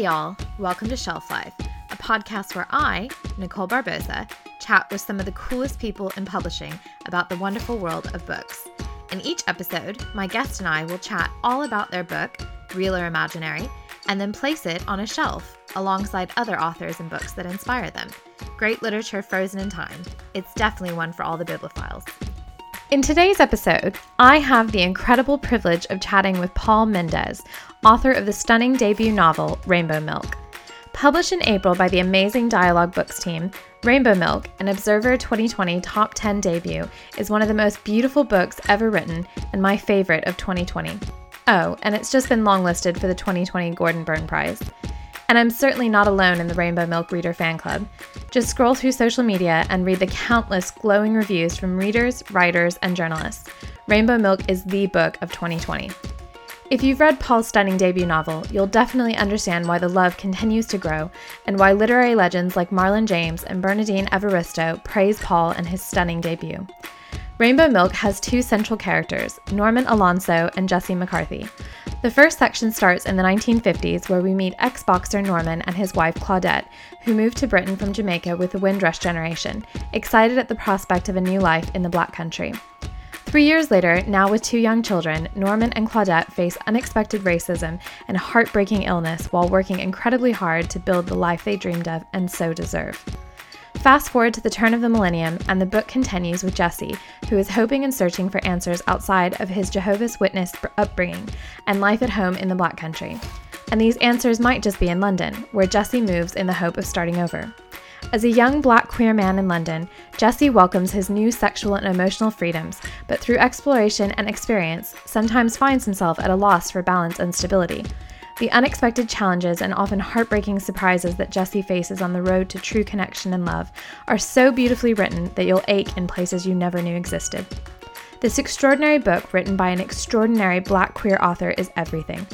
Y'all. Welcome to Shelf Life, a podcast where I, Nicole Barbosa, chat with some of the coolest people in publishing about the wonderful world of books. In each episode, my guest and I will chat all about their book, real or imaginary, and then place it on a shelf alongside other authors and books that inspire them. Great literature frozen in time. It's definitely one for all the bibliophiles. In today's episode, I have the incredible privilege of chatting with Paul Mendez, author of the stunning debut novel Rainbow Milk. Published in April by the amazing Dialogue Books team, Rainbow Milk, an Observer 2020 Top 10 debut, is one of the most beautiful books ever written and my favorite of 2020. Oh, and it's just been longlisted for the 2020 Gordon Burn Prize. And I'm certainly not alone in the Rainbow Milk Reader fan club. Just scroll through social media and read the countless glowing reviews from readers, writers, and journalists. Rainbow Milk is the book of 2020. If you've read Paul's stunning debut novel, you'll definitely understand why the love continues to grow and why literary legends like Marlon James and Bernardine Evaristo praise Paul and his stunning debut. Rainbow Milk has two central characters, Norman Alonso and Jesse McCarthy. The first section starts in the 1950s, where we meet ex boxer Norman and his wife Claudette, who moved to Britain from Jamaica with the Windrush generation, excited at the prospect of a new life in the Black Country. Three years later, now with two young children, Norman and Claudette face unexpected racism and heartbreaking illness while working incredibly hard to build the life they dreamed of and so deserve. Fast forward to the turn of the millennium, and the book continues with Jesse, who is hoping and searching for answers outside of his Jehovah's Witness upbringing and life at home in the Black Country. And these answers might just be in London, where Jesse moves in the hope of starting over. As a young black queer man in London, Jesse welcomes his new sexual and emotional freedoms, but through exploration and experience, sometimes finds himself at a loss for balance and stability. The unexpected challenges and often heartbreaking surprises that Jesse faces on the road to true connection and love are so beautifully written that you'll ache in places you never knew existed. This extraordinary book, written by an extraordinary black queer author, is everything.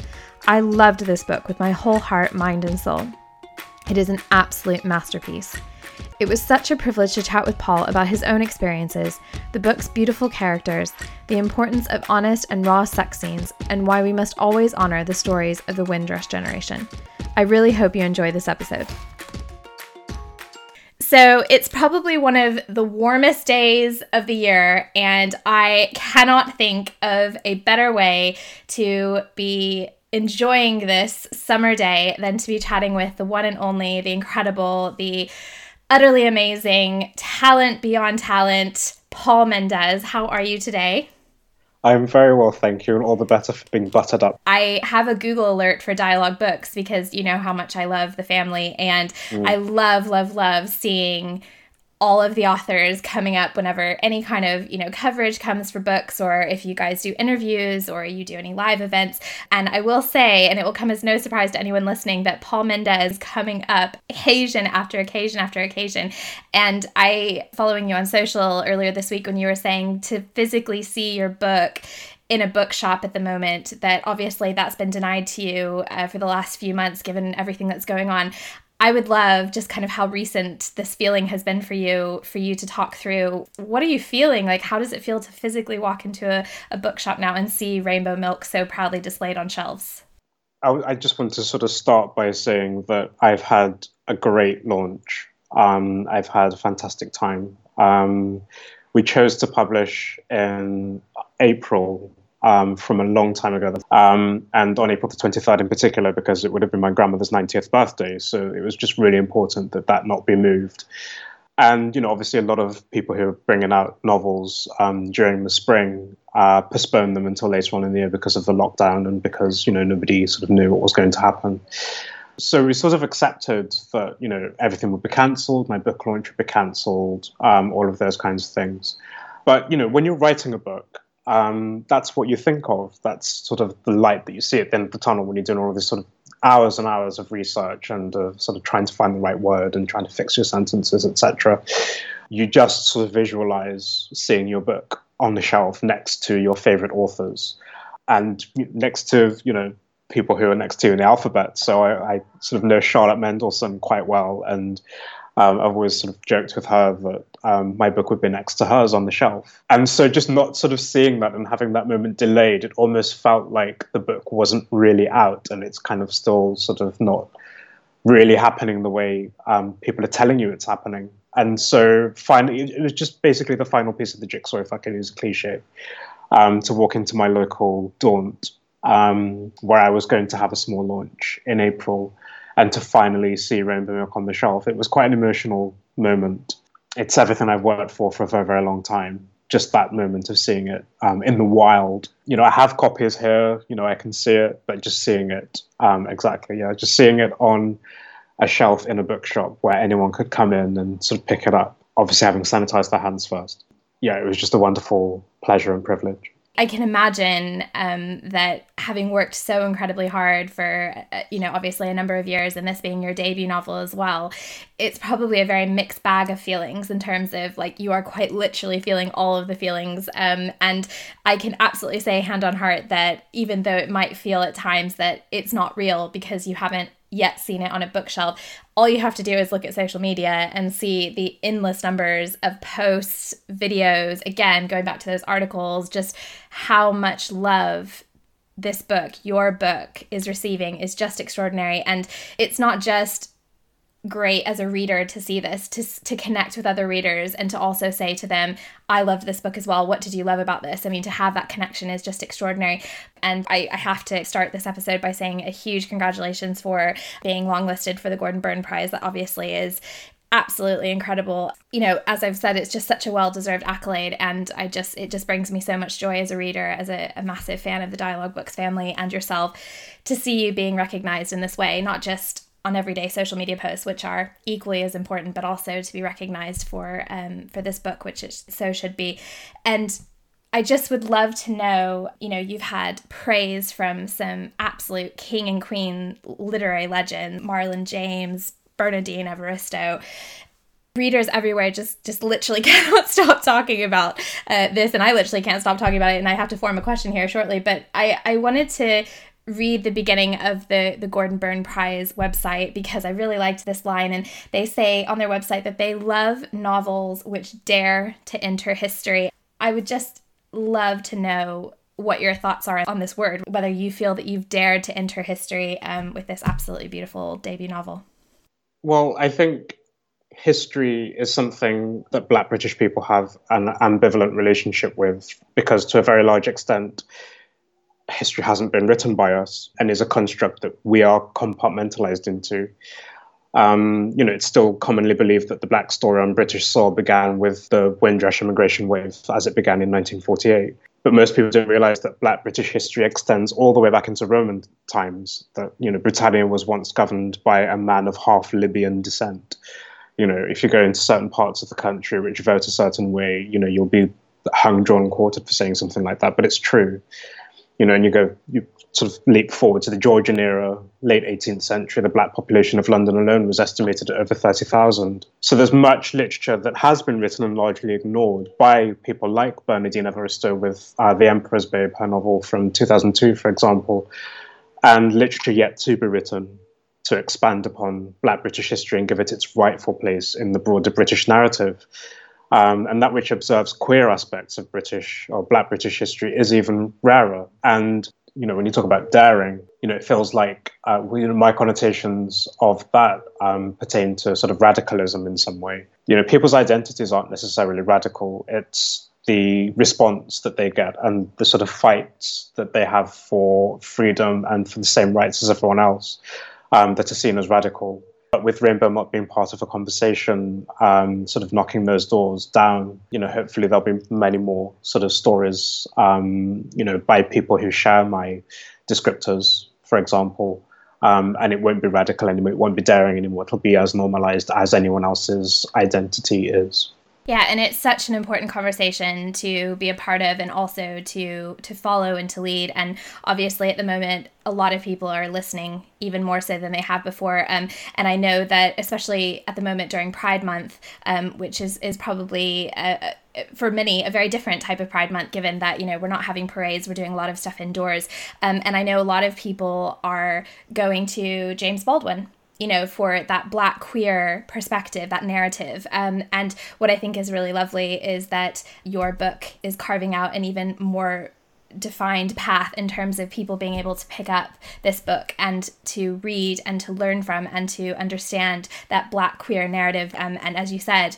I loved this book with my whole heart, mind, and soul. It is an absolute masterpiece. It was such a privilege to chat with Paul about his own experiences, the book's beautiful characters, the importance of honest and raw sex scenes, and why we must always honor the stories of the Windrush generation. I really hope you enjoy this episode. So, it's probably one of the warmest days of the year, and I cannot think of a better way to be enjoying this summer day than to be chatting with the one and only, the incredible, the utterly amazing, talent beyond talent, Paul Mendez. How are you today? I'm very well, thank you, and all the better for being buttered up. I have a Google alert for dialogue books because you know how much I love the family, and mm. I love, love, love seeing all of the authors coming up whenever any kind of you know coverage comes for books or if you guys do interviews or you do any live events. And i will say and it will come as no surprise to anyone listening that paul mendez coming up occasion after occasion after occasion. And i following you on social earlier this week when you were saying to physically see your book in a bookshop at the moment that obviously that's been denied to you uh, for the last few months given everything that's going on I would love just kind of how recent this feeling has been for you, for you to talk through. What are you feeling? Like, how does it feel to physically walk into a, a bookshop now and see Rainbow Milk so proudly displayed on shelves? I, I just want to sort of start by saying that I've had a great launch. Um, I've had a fantastic time. Um, we chose to publish in April um, from a long time ago, um, and on April the 23rd in particular, because it would have been my grandmother's 90th birthday. So it was just really important that that not be moved. And you know, obviously, a lot of people who are bringing out novels um, during the spring uh, postponed them until later on in the year because of the lockdown and because you know nobody sort of knew what was going to happen. So we sort of accepted that you know everything would be cancelled, my book launch would be cancelled, um, all of those kinds of things. But you know, when you're writing a book, um, that's what you think of. That's sort of the light that you see at the end of the tunnel when you're doing all this sort of hours and hours of research and uh, sort of trying to find the right word and trying to fix your sentences, etc. You just sort of visualize seeing your book on the shelf next to your favorite authors and next to you know people who are next to you in the alphabet. So I, I sort of know Charlotte Mendelson quite well, and um, I've always sort of joked with her that um, my book would be next to hers on the shelf. And so just not sort of seeing that and having that moment delayed, it almost felt like the book wasn't really out and it's kind of still sort of not really happening the way um, people are telling you it's happening. And so finally, it was just basically the final piece of the jigsaw, if I can use a cliche, um, to walk into my local Daunt, um, where I was going to have a small launch in April, and to finally see Rainbow Milk on the shelf. It was quite an emotional moment. It's everything I've worked for for a very, very long time. Just that moment of seeing it um, in the wild. You know, I have copies here. You know, I can see it, but just seeing it um, exactly, yeah, just seeing it on a shelf in a bookshop where anyone could come in and sort of pick it up. Obviously, having sanitized their hands first. Yeah, it was just a wonderful pleasure and privilege. I can imagine um, that having worked so incredibly hard for, uh, you know, obviously a number of years, and this being your debut novel as well, it's probably a very mixed bag of feelings in terms of like you are quite literally feeling all of the feelings. Um, and I can absolutely say, hand on heart, that even though it might feel at times that it's not real because you haven't yet seen it on a bookshelf, all you have to do is look at social media and see the endless numbers of posts, videos, again, going back to those articles, just how much love this book, your book, is receiving is just extraordinary. And it's not just great as a reader to see this to to connect with other readers and to also say to them i loved this book as well. What did you love about this? I mean to have that connection is just extraordinary. And I, I have to start this episode by saying a huge congratulations for being longlisted for the gordon burn prize. That obviously is absolutely incredible. You know, as I've said, it's just such a well-deserved accolade, and I just it just brings me so much joy as a reader, as a, a, massive fan of the Dialogue Books family and yourself, to see you being recognized in this way, not just on everyday social media posts, which are equally as important, but also to be recognized for um, for this book, which it so should be. And I just would love to know, you know, you've had praise from some absolute king and queen literary legends, Marlon James, Bernardine Evaristo, readers everywhere just just literally cannot stop talking about uh, this and i literally can't stop talking about it and i have to form a question here shortly but i i wanted to read the beginning of the the Gordon Burn Prize website because I really liked this line and they say on their website that they love novels which dare to enter history. I would just love to know what your thoughts are on this word, whether you feel that you've dared to enter history um, with this absolutely beautiful debut novel. Well, I think history is something that Black British people have an ambivalent relationship with because, to a very large extent, history hasn't been written by us and is a construct that we are compartmentalized into. Um, you know, it's still commonly believed that the black story on British soil began with the Windrush immigration wave as it began in 1948. But most people don't realize that black British history extends all the way back into Roman times, that, you know, Britannia was once governed by a man of half Libyan descent. You know, if you go into certain parts of the country which vote a certain way, you know, you'll be hung, drawn, quartered for saying something like that. But it's true you know, and you go, you sort of leap forward to the Georgian era, late 18th century, the black population of London alone was estimated at over 30,000. So there's much literature that has been written and largely ignored by people like Bernardine Evaristo with uh, The Emperor's Babe, her novel from 2002, for example, and literature yet to be written to expand upon black British history and give it its rightful place in the broader British narrative. Um, and that which observes queer aspects of British or Black British history is even rarer. And you know, when you talk about daring, you know, it feels like uh, you know, my connotations of that um, pertain to sort of radicalism in some way. You know, people's identities aren't necessarily radical. It's the response that they get and the sort of fights that they have for freedom and for the same rights as everyone else um, that are seen as radical. But with Rainbow not being part of a conversation, um, sort of knocking those doors down, you know, hopefully there'll be many more sort of stories, um, you know, by people who share my descriptors, for example. Um, and it won't be radical anymore. It won't be daring anymore. It'll be as normalized as anyone else's identity is. Yeah, and it's such an important conversation to be a part of and also to to follow and to lead. And obviously, at the moment, a lot of people are listening even more so than they have before. Um, and I know that especially at the moment during Pride Month, um, which is is probably a, for many a very different type of pride month given that you know we're not having parades we're doing a lot of stuff indoors um, and i know a lot of people are going to james baldwin you know, for that black queer perspective, that narrative. Um, and what I think is really lovely is that your book is carving out an even more defined path in terms of people being able to pick up this book and to read and to learn from and to understand that black queer narrative. Um, and as you said,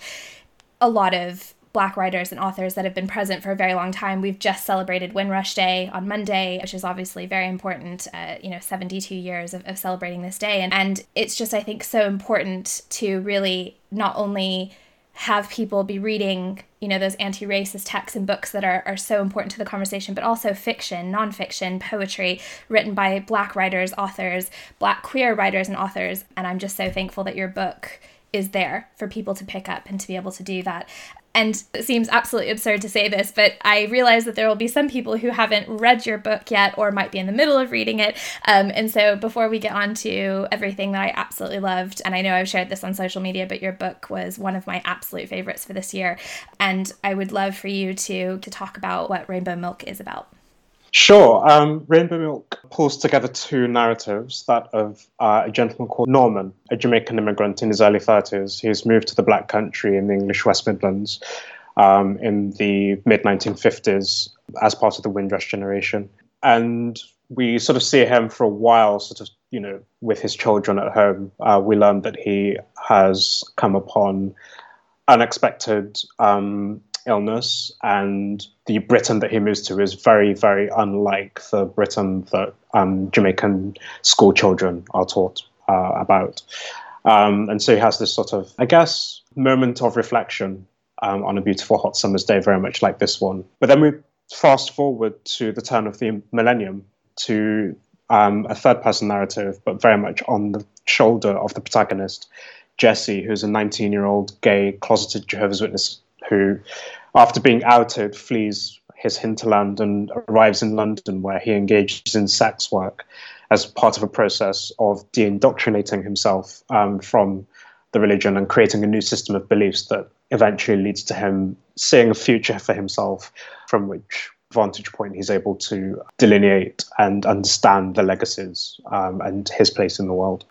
a lot of black writers and authors that have been present for a very long time. We've just celebrated Windrush Day on Monday, which is obviously very important, uh, you know, 72 years of, of celebrating this day. And, and it's just, I think, so important to really not only have people be reading you know those anti-racist texts and books that are, are so important to the conversation but also fiction nonfiction poetry written by black writers authors black queer writers and authors and i'm just so thankful that your book is there for people to pick up and to be able to do that and it seems absolutely absurd to say this, but I realize that there will be some people who haven't read your book yet or might be in the middle of reading it. Um, and so before we get on to everything that I absolutely loved, and I know I've shared this on social media, but your book was one of my absolute favorites for this year. And I would love for you to, to talk about what Rainbow Milk is about. Sure. Um, Rainbow Milk pulls together two narratives that of uh, a gentleman called Norman, a Jamaican immigrant in his early 30s. He's moved to the Black Country in the English West Midlands um, in the mid 1950s as part of the Windrush generation. And we sort of see him for a while, sort of, you know, with his children at home. Uh, we learn that he has come upon unexpected um, illness, and the Britain that he moves to is very, very unlike the Britain that um, Jamaican school children are taught uh, about. Um, and so he has this sort of, I guess, moment of reflection um, on a beautiful hot summer's day, very much like this one. But then we fast forward to the turn of the millennium to um, a third person narrative, but very much on the shoulder of the protagonist, Jesse, who's a 19 year old gay closeted Jehovah's Witness who after being outed, flees his hinterland and arrives in London, where he engages in sex work as part of a process of de-indoctrinating himself um, from the religion and creating a new system of beliefs that eventually leads to him seeing a future for himself from which vantage point he's able to delineate and understand the legacies um, and his place in the world.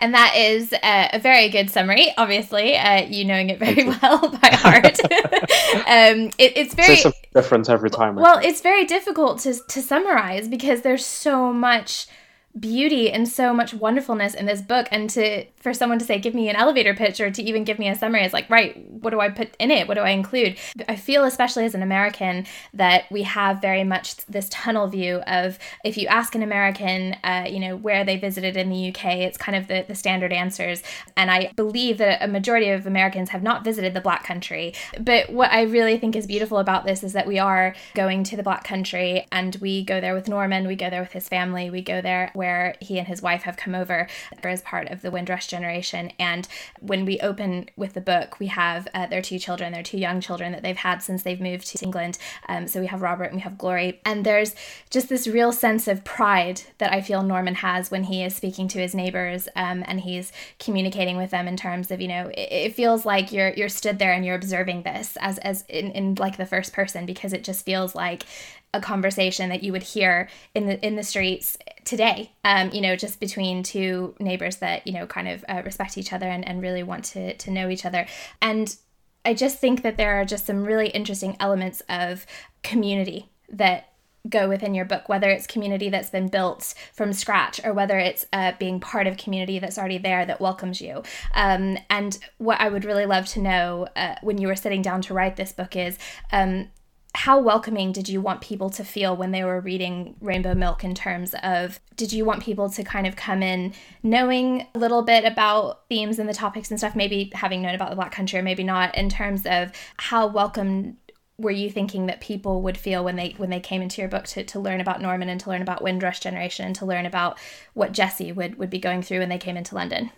And that is a, a very good summary, obviously, uh, you knowing it very well by heart. um, it, it's very different every time. Well, it's very difficult to, to summarize because there's so much beauty and so much wonderfulness in this book. And to for someone to say give me an elevator pitch or to even give me a summary is like right what do i put in it? What do i include? I feel especially as an american that we have very much this tunnel view of if you ask an american uh, you know where they visited in the uk it's kind of the, the standard answers. And i believe that a majority of americans have not visited the black country. But what i really think is beautiful about this is that we are going to the black country and we go there with norman we go there with his family we go there where he and his wife have come over as part of the Windrush generation. And when we open with the book, we have uh, their two children, their two young children that they've had since they've moved to England. Um, so we have Robert and we have Glory. And there's just this real sense of pride that I feel Norman has when he is speaking to his neighbors um, and he's communicating with them in terms of, you know, it, it, feels like you're you're stood there and you're observing this as as in, in like the first person because it just feels like a conversation that you would hear in the in the streets today um, you know just between two neighbors that you know kind of uh, respect each other and, and really want to to know each other. And i just think that there are just some really interesting elements of community that go within your book whether it's community that's been built from scratch or whether it's uh, being part of community that's already there that welcomes you. Um, and what i would really love to know uh, when you were sitting down to write this book is um, how welcoming did you want people to feel when they were reading Rainbow Milk in terms of did you want people to kind of come in knowing a little bit about themes and the topics and stuff, maybe having known about the Black Country or maybe not, in terms of how welcome were you thinking that people would feel when they when they came into your book to, to learn about Norman and to learn about Windrush generation and to learn about what Jesse would, would be going through when they came into London?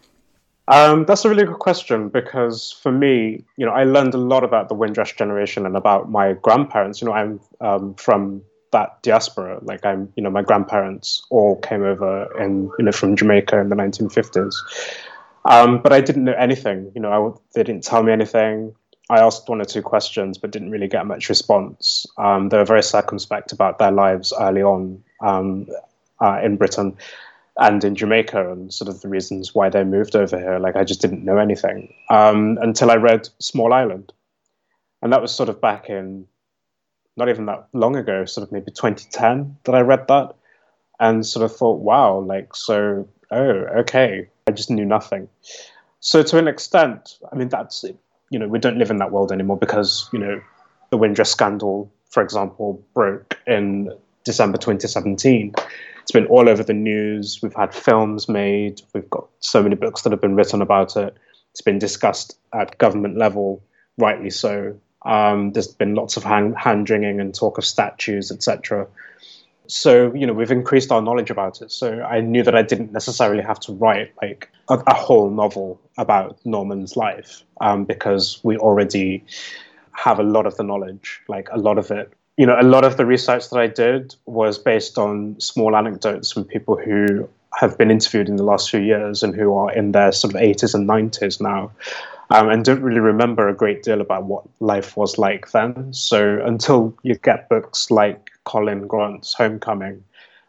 Um, that's a really good question because for me, you know, I learned a lot about the Windrush generation and about my grandparents. You know, I'm um, from that diaspora. Like I'm, you know, my grandparents all came over and you know from Jamaica in the 1950s. Um, but I didn't know anything. You know, I, they didn't tell me anything. I asked one or two questions, but didn't really get much response. Um, they were very circumspect about their lives early on um, uh, in Britain and in Jamaica and sort of the reasons why they moved over here. Like I just didn't know anything um, until I read Small Island, and that was sort of back in not even that long ago, sort of maybe 2010 that I read that and sort of thought, wow, like, so, oh, okay, I just knew nothing. So to an extent, I mean, that's, you know, we don't live in that world anymore because, you know, the Windrush scandal, for example, broke in December 2017. It's been all over the news. We've had films made. We've got so many books that have been written about it. It's been discussed at government level, rightly so. Um, there's been lots of hand, wringing and talk of statues, etc. So you know we've increased our knowledge about it. So I knew that I didn't necessarily have to write like a, a whole novel about Norman's life um, because we already have a lot of the knowledge. Like a lot of it, you know, a lot of the research that I did was based on small anecdotes from people who have been interviewed in the last few years and who are in their sort of 80s and 90s now um, and don't really remember a great deal about what life was like then. So until you get books like Colin Grant's Homecoming,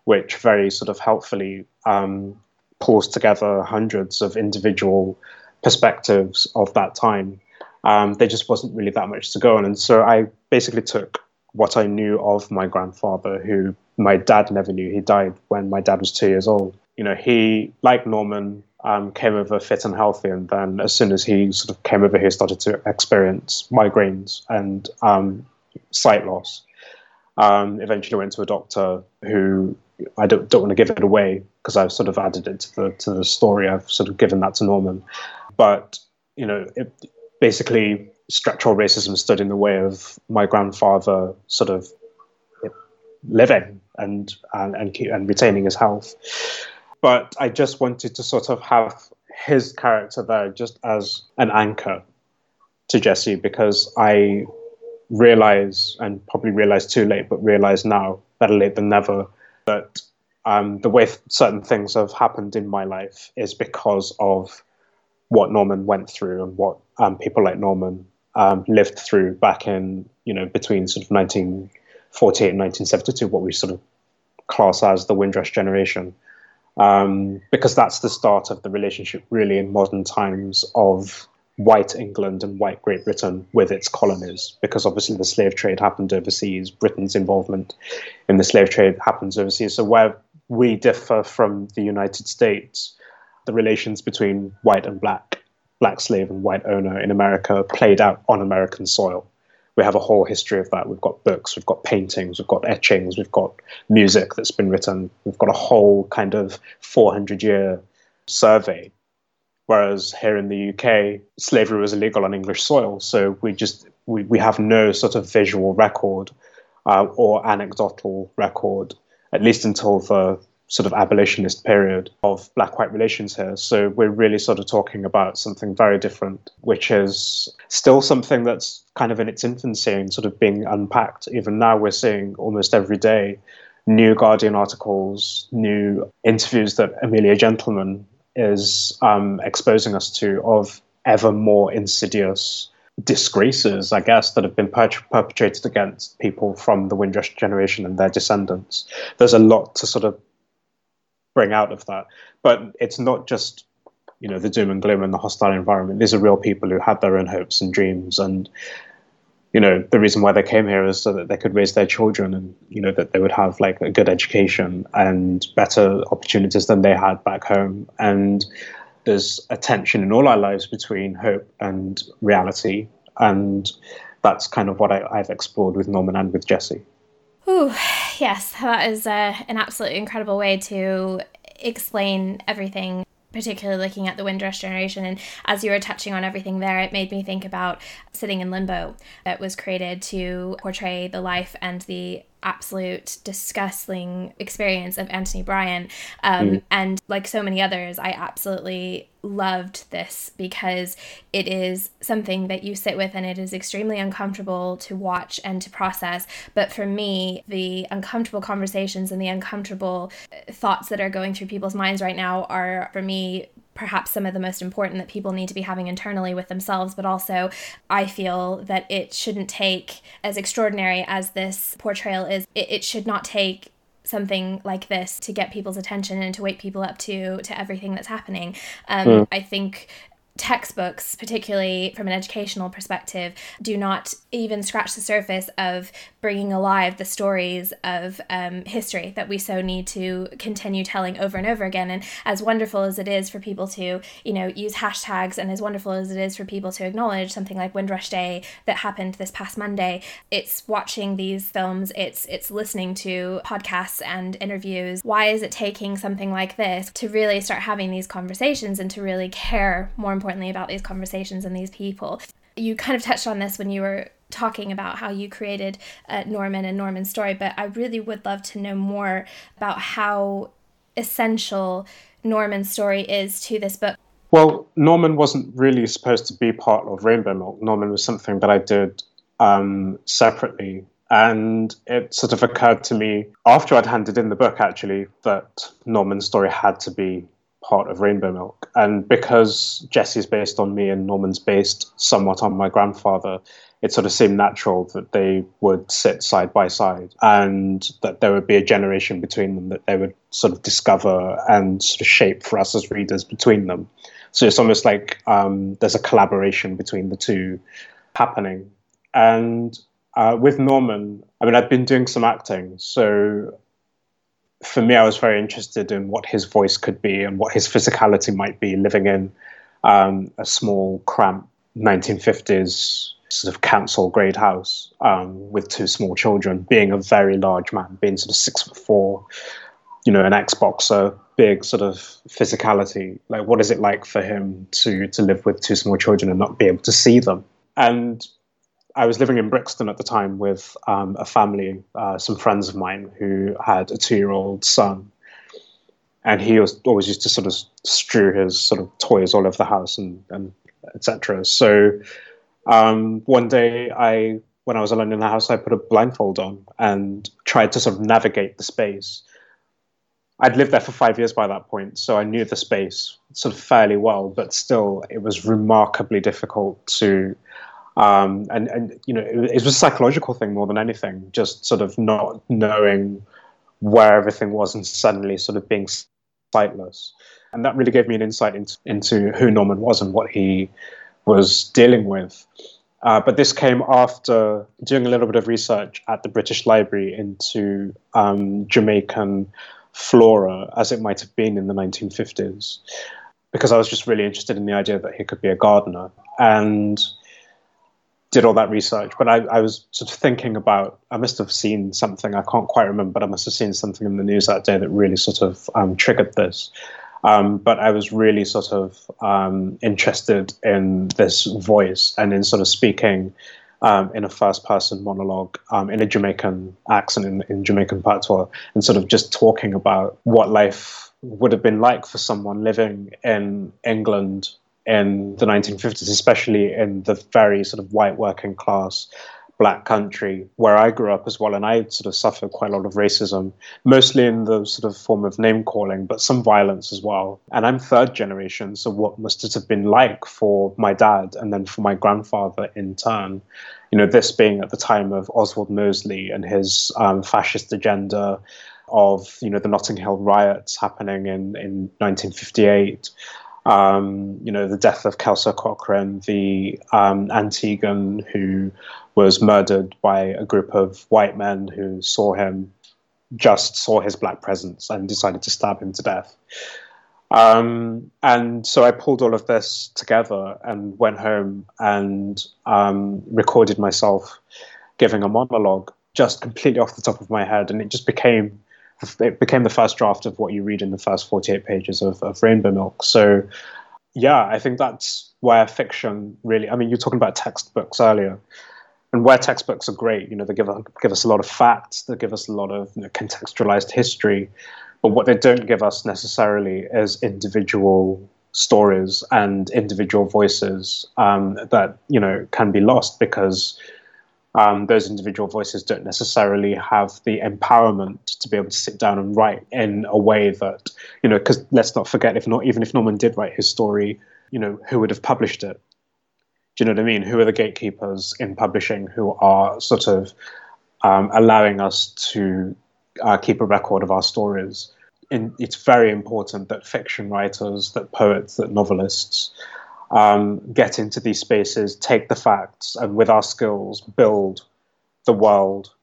which very sort of helpfully um, pulls together hundreds of individual perspectives of that time, um, there just wasn't really that much to go on. And so I basically took what I knew of my grandfather, who my dad never knew. He died when my dad was two years old. You know, he, like Norman, um, came over fit and healthy, and then as soon as he sort of came over here, started to experience migraines and um, sight loss. Um, eventually, went to a doctor who I don't, don't want to give it away because I've sort of added it to the to the story. I've sort of given that to Norman, but you know, it, basically, structural racism stood in the way of my grandfather sort of living and and and, keep, and retaining his health. But I just wanted to sort of have his character there just as an anchor to Jesse because I realize, and probably realize too late, but realize now, better late than never, that um, the way certain things have happened in my life is because of what Norman went through and what um, people like Norman um, lived through back in, you know, between sort of 1948 and 1972, what we sort of class as the Windrush generation um, because that's the start of the relationship, really, in modern times of white England and white Great Britain with its colonies, because obviously the slave trade happened overseas. Britain's involvement in the slave trade happens overseas. So, where we differ from the United States, the relations between white and black, black slave and white owner in America played out on American soil we have a whole history of that. We've got books, we've got paintings, we've got etchings, we've got music that's been written. We've got a whole kind of 400 year survey. Whereas here in the UK, slavery was illegal on English soil. So we just we, we have no sort of visual record uh, or anecdotal record, at least until the sort of abolitionist period of black white relations here. So we're really sort of talking about something very different, which is still something that's kind of in its infancy and sort of being unpacked. Even now, we're seeing almost every day new Guardian articles, new interviews that Amelia Gentleman is um, exposing us to of ever more insidious disgraces, I guess, that have been per- perpetrated against people from the Windrush generation and their descendants. There's a lot to sort of bring out of that. But it's not just you know the doom and gloom and the hostile environment. These are real people who had their own hopes and dreams, and you know the reason why they came here is so that they could raise their children and you know that they would have like a good education and better opportunities than they had back home. And there's a tension in all our lives between hope and reality, and that's kind of what I, I've explored with Norman and with Jesse. Ooh, yes, that is uh, an absolutely incredible way to explain everything particularly looking at the Windrush generation. And as you were touching on everything there, it made me think about Sitting in Limbo, that was created to portray the life and the absolute disgusting experience of Anthony Bryan. Um, mm. And like so many others, I absolutely loved this because it is something that you sit with and it is extremely uncomfortable to watch and to process. But for me, the uncomfortable conversations and the uncomfortable thoughts that are going through people's minds right now are, for me, perhaps some of the most important that people need to be having internally with themselves, but also I feel that it shouldn't take, as extraordinary as this portrayal is, it, it should not take something like this to get people's attention and to wake people up to to everything that's happening. Um, mm. I think textbooks, particularly from an educational perspective, do not even scratch the surface of bringing alive the stories of um, history that we so need to continue telling over and over again. And as wonderful as it is for people to, you know, use hashtags, and as wonderful as it is for people to acknowledge something like Windrush Day that happened this past Monday, it's watching these films, it's it's listening to podcasts and interviews. Why is it taking something like this to really start having these conversations and to really care more importantly? Importantly about these conversations and these people. You kind of touched on this when you were talking about how you created uh, Norman and Norman's story, but I really would love to know more about how essential Norman's story is to this book. Well, Norman wasn't really supposed to be part of Rainbow Milk. Norman was something that I did um, separately. And it sort of occurred to me after I'd handed in the book, actually, that Norman's story had to be part of Rainbow Milk. And because Jesse's based on me and Norman's based somewhat on my grandfather, it sort of seemed natural that they would sit side by side and that there would be a generation between them that they would sort of discover and sort of shape for us as readers between them. So it's almost like um, there's a collaboration between the two happening. And uh, with Norman, I mean, I've been doing some acting. So for me, I was very interested in what his voice could be and what his physicality might be living in um, a small, cramped 1950s sort of council grade house um, with two small children, being a very large man, being sort of six foot four, you know, an Xboxer, big sort of physicality. Like, what is it like for him to to live with two small children and not be able to see them? And I was living in Brixton at the time with um, a family, uh, some friends of mine who had a two-year-old son, and he was always used to sort of strew his sort of toys all over the house and, and etc. So um, one day, I when I was alone in the house, I put a blindfold on and tried to sort of navigate the space. I'd lived there for five years by that point, so I knew the space sort of fairly well, but still, it was remarkably difficult to um, and and you know it, it, was a psychological thing more than anything, just sort of not knowing where everything was and suddenly sort of being sightless, and that really gave me an insight into into who Norman was and what he was dealing with. Uh, but this came after doing a little bit of research at the British Library into um, Jamaican flora as it might have been in the 1950s, because I was just really interested in the idea that he could be a gardener. And did all that research, but I, I, was sort of thinking about. I must have seen something. I can't quite remember, but I must have seen something in the news that day that really sort of um, triggered this. Um, but I was really sort of um, interested in this voice and in sort of speaking um, in a first-person monologue um, in a Jamaican accent in, in Jamaican patois, and sort of just talking about what life would have been like for someone living in England in the 1950s, especially in the very sort of white working class black country where I grew up as well. And I sort of suffered quite a lot of racism, mostly in the sort of form of name calling, but some violence as well. And I'm third generation, so what must it have been like for my dad and then for my grandfather in turn? You know, this being at the time of Oswald Mosley and his um, fascist agenda, of you know the Notting Hill riots happening in in 1958 um, you know, the death of Kelso Cochrane, the um, Antiguan who was murdered by a group of white men who saw him, just saw his black presence and decided to stab him to death. Um, and so I pulled all of this together and went home and um, recorded myself giving a monologue just completely off the top of my head. And it just became it became the first draft of what you read in the first 48 pages of, of Rainbow Milk. So, yeah, I think that's where fiction really, I mean, you're talking about textbooks earlier. And where textbooks are great, you know, they give, give us a lot of facts, they give us a lot of you know, contextualized history. But what they don't give us necessarily is individual stories and individual voices um, that, you know, can be lost because um, those individual voices don't necessarily have the empowerment to be able to sit down and write in a way that you know because let's not forget if not even if norman did write his story you know who would have published it? Do you know what i mean? Who are the gatekeepers in publishing who are sort of um, allowing us to uh, keep a record of our stories? And it's very important that fiction writers that poets that novelists um, get into these spaces, take the facts, and with our skills, build the world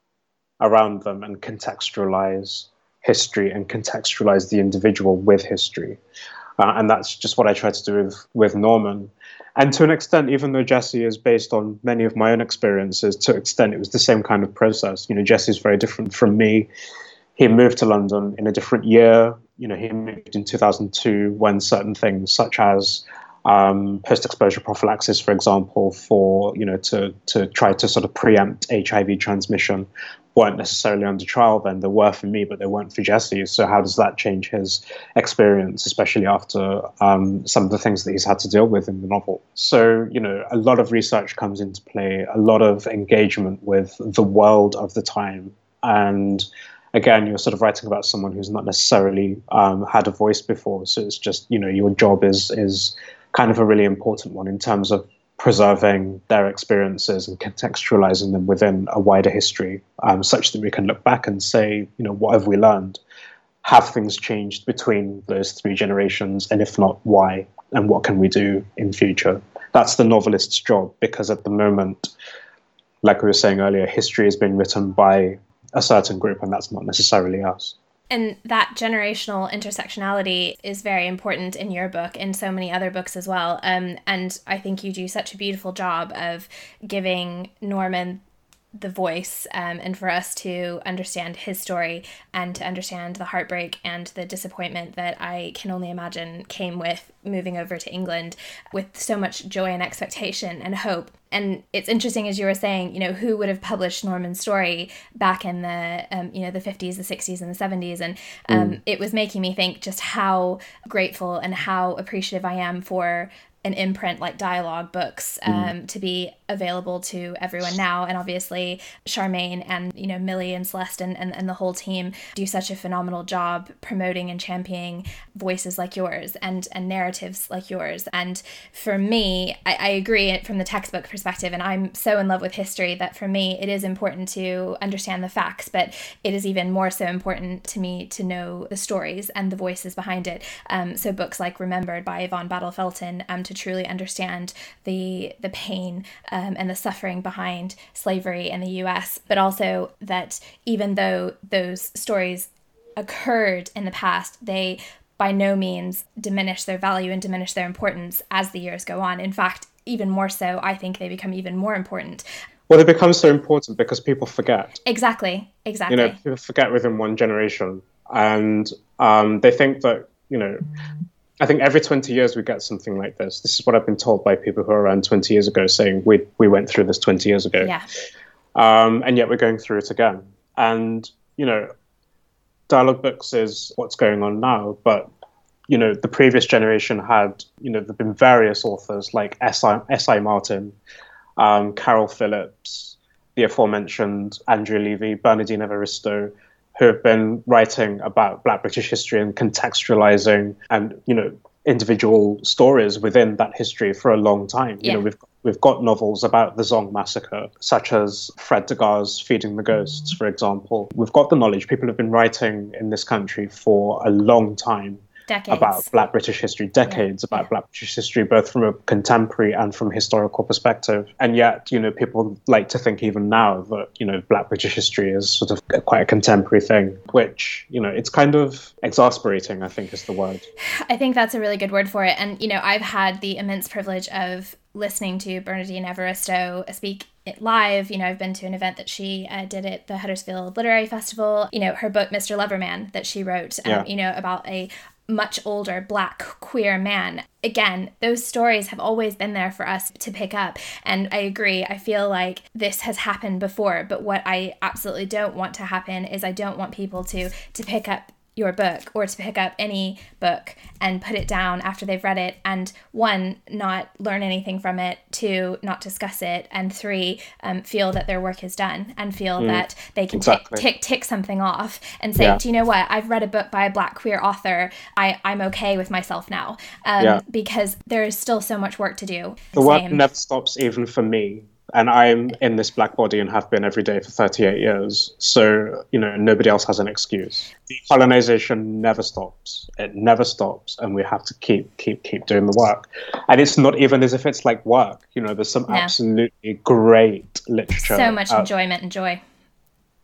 around them and contextualize history and contextualize the individual with history. Uh, and that's just what I try to do with, with Norman. And to an extent, even though Jesse is based on many of my own experiences, to an extent, it was the same kind of process. You know, Jesse is very different from me. He moved to London in a different year. You know, he moved in 2002 when certain things, such as um, post-exposure prophylaxis, for example, for you know to to try to sort of preempt HIV transmission, weren't necessarily under trial then. They were for me, but they weren't for Jesse. So how does that change his experience, especially after um, some of the things that he's had to deal with in the novel? So you know, a lot of research comes into play, a lot of engagement with the world of the time, and again, you're sort of writing about someone who's not necessarily um, had a voice before. So it's just you know, your job is is kind of a really important one in terms of preserving their experiences and contextualizing them within a wider history, um, such that we can look back and say, you know, what have we learned? Have things changed between those three generations? And if not, why? And what can we do in future? That's the novelist's job because at the moment, like we were saying earlier, history is being written by a certain group, and that's not necessarily us. And that generational intersectionality is very important in your book and so many other books as well. Um, and I think you do such a beautiful job of giving Norman the voice um, and for us to understand his story and to understand the heartbreak and the disappointment that I can only imagine came with moving over to England with so much joy and expectation and hope. And it's interesting, as you were saying, you know, who would have published Norman's story back in the, um, you know, the 50s, the 60s, and the 70s. And um, mm. it was making me think just how grateful and how appreciative I am for an imprint like dialogue books mm. um, mm. to be available to everyone now. And obviously Sharmaine and you know millie and celeste and, and, and the whole team do such a phenomenal job promoting and championing voices like yours and and narratives like yours. And for me I, I agree from the textbook perspective and i'm so in love with history that for me it is important to understand the facts but it is even more so important to me to know the stories and the voices behind it. Um, so books like remembered by yvonne battle felton um, to truly understand the the pain um, and the suffering behind slavery in the U.S., but also that even though those stories occurred in the past, they by no means diminish their value and diminish their importance as the years go on. In fact, even more so, I think they become even more important. Well, they become so important because people forget. Exactly. Exactly. You know, people forget within one generation, and um, they think that you know I think every 20 years we get something like this. This is what I've been told by people who are around 20 years ago saying we, we went through this 20 years ago. Yeah. Um, and yet we're going through it again. And, you know, dialogue books is what's going on now, but, you know, the previous generation had, you know, there have been various authors like S.I. Martin, um, Caryl Phillips, the aforementioned Andrea Levy, Bernardine Evaristo, who have been writing about Black British history and contextualizing and you know individual stories within that history for a long time. Yeah. You know, we've we've got novels about the Zong massacre, such as Fred D'Aguiar's Feeding the Ghosts, for example. We've got the knowledge. People have been writing in this country for a long time decades. about Black British history, decades yeah. about. Black British history, both from a contemporary and from historical perspective. And yet, you know, people like to think even now that, you know, Black British history is sort of quite a contemporary thing, which, you know, it's kind of exasperating, I think is the word. I think that's a really good word for it. And, you know, I've had the immense privilege of listening to Bernardine Evaristo speak it live. You know, I've been to an event that she uh, did at the Huddersfield Literary Festival. You know, her book Mr. Loverman that she wrote. Um, yeah. You know, about a much older black queer man. Again, those stories have always been there for us to pick up. And I agree. I feel like this has happened before, but what I absolutely don't want to happen is I don't want people to to pick up your book or to pick up any book and put it down after they've read it and one not learn anything from it two not discuss it and three um, feel that their work is done and feel mm, that they can exactly. tick, tick tick something off and say yeah. do you know what? I've read a book by a black queer author. I, i'm okay with myself now. Um, yeah. because there is still so much work to do. The work never stops even for me and I'm in this black body and have been every day for 38 years. So, you know, nobody else has an excuse. Decolonization never stops. It never stops. And we have to keep, keep, keep doing the work. And it's not even as if it's like work. You know, there's some absolutely great literature. So much enjoyment and joy.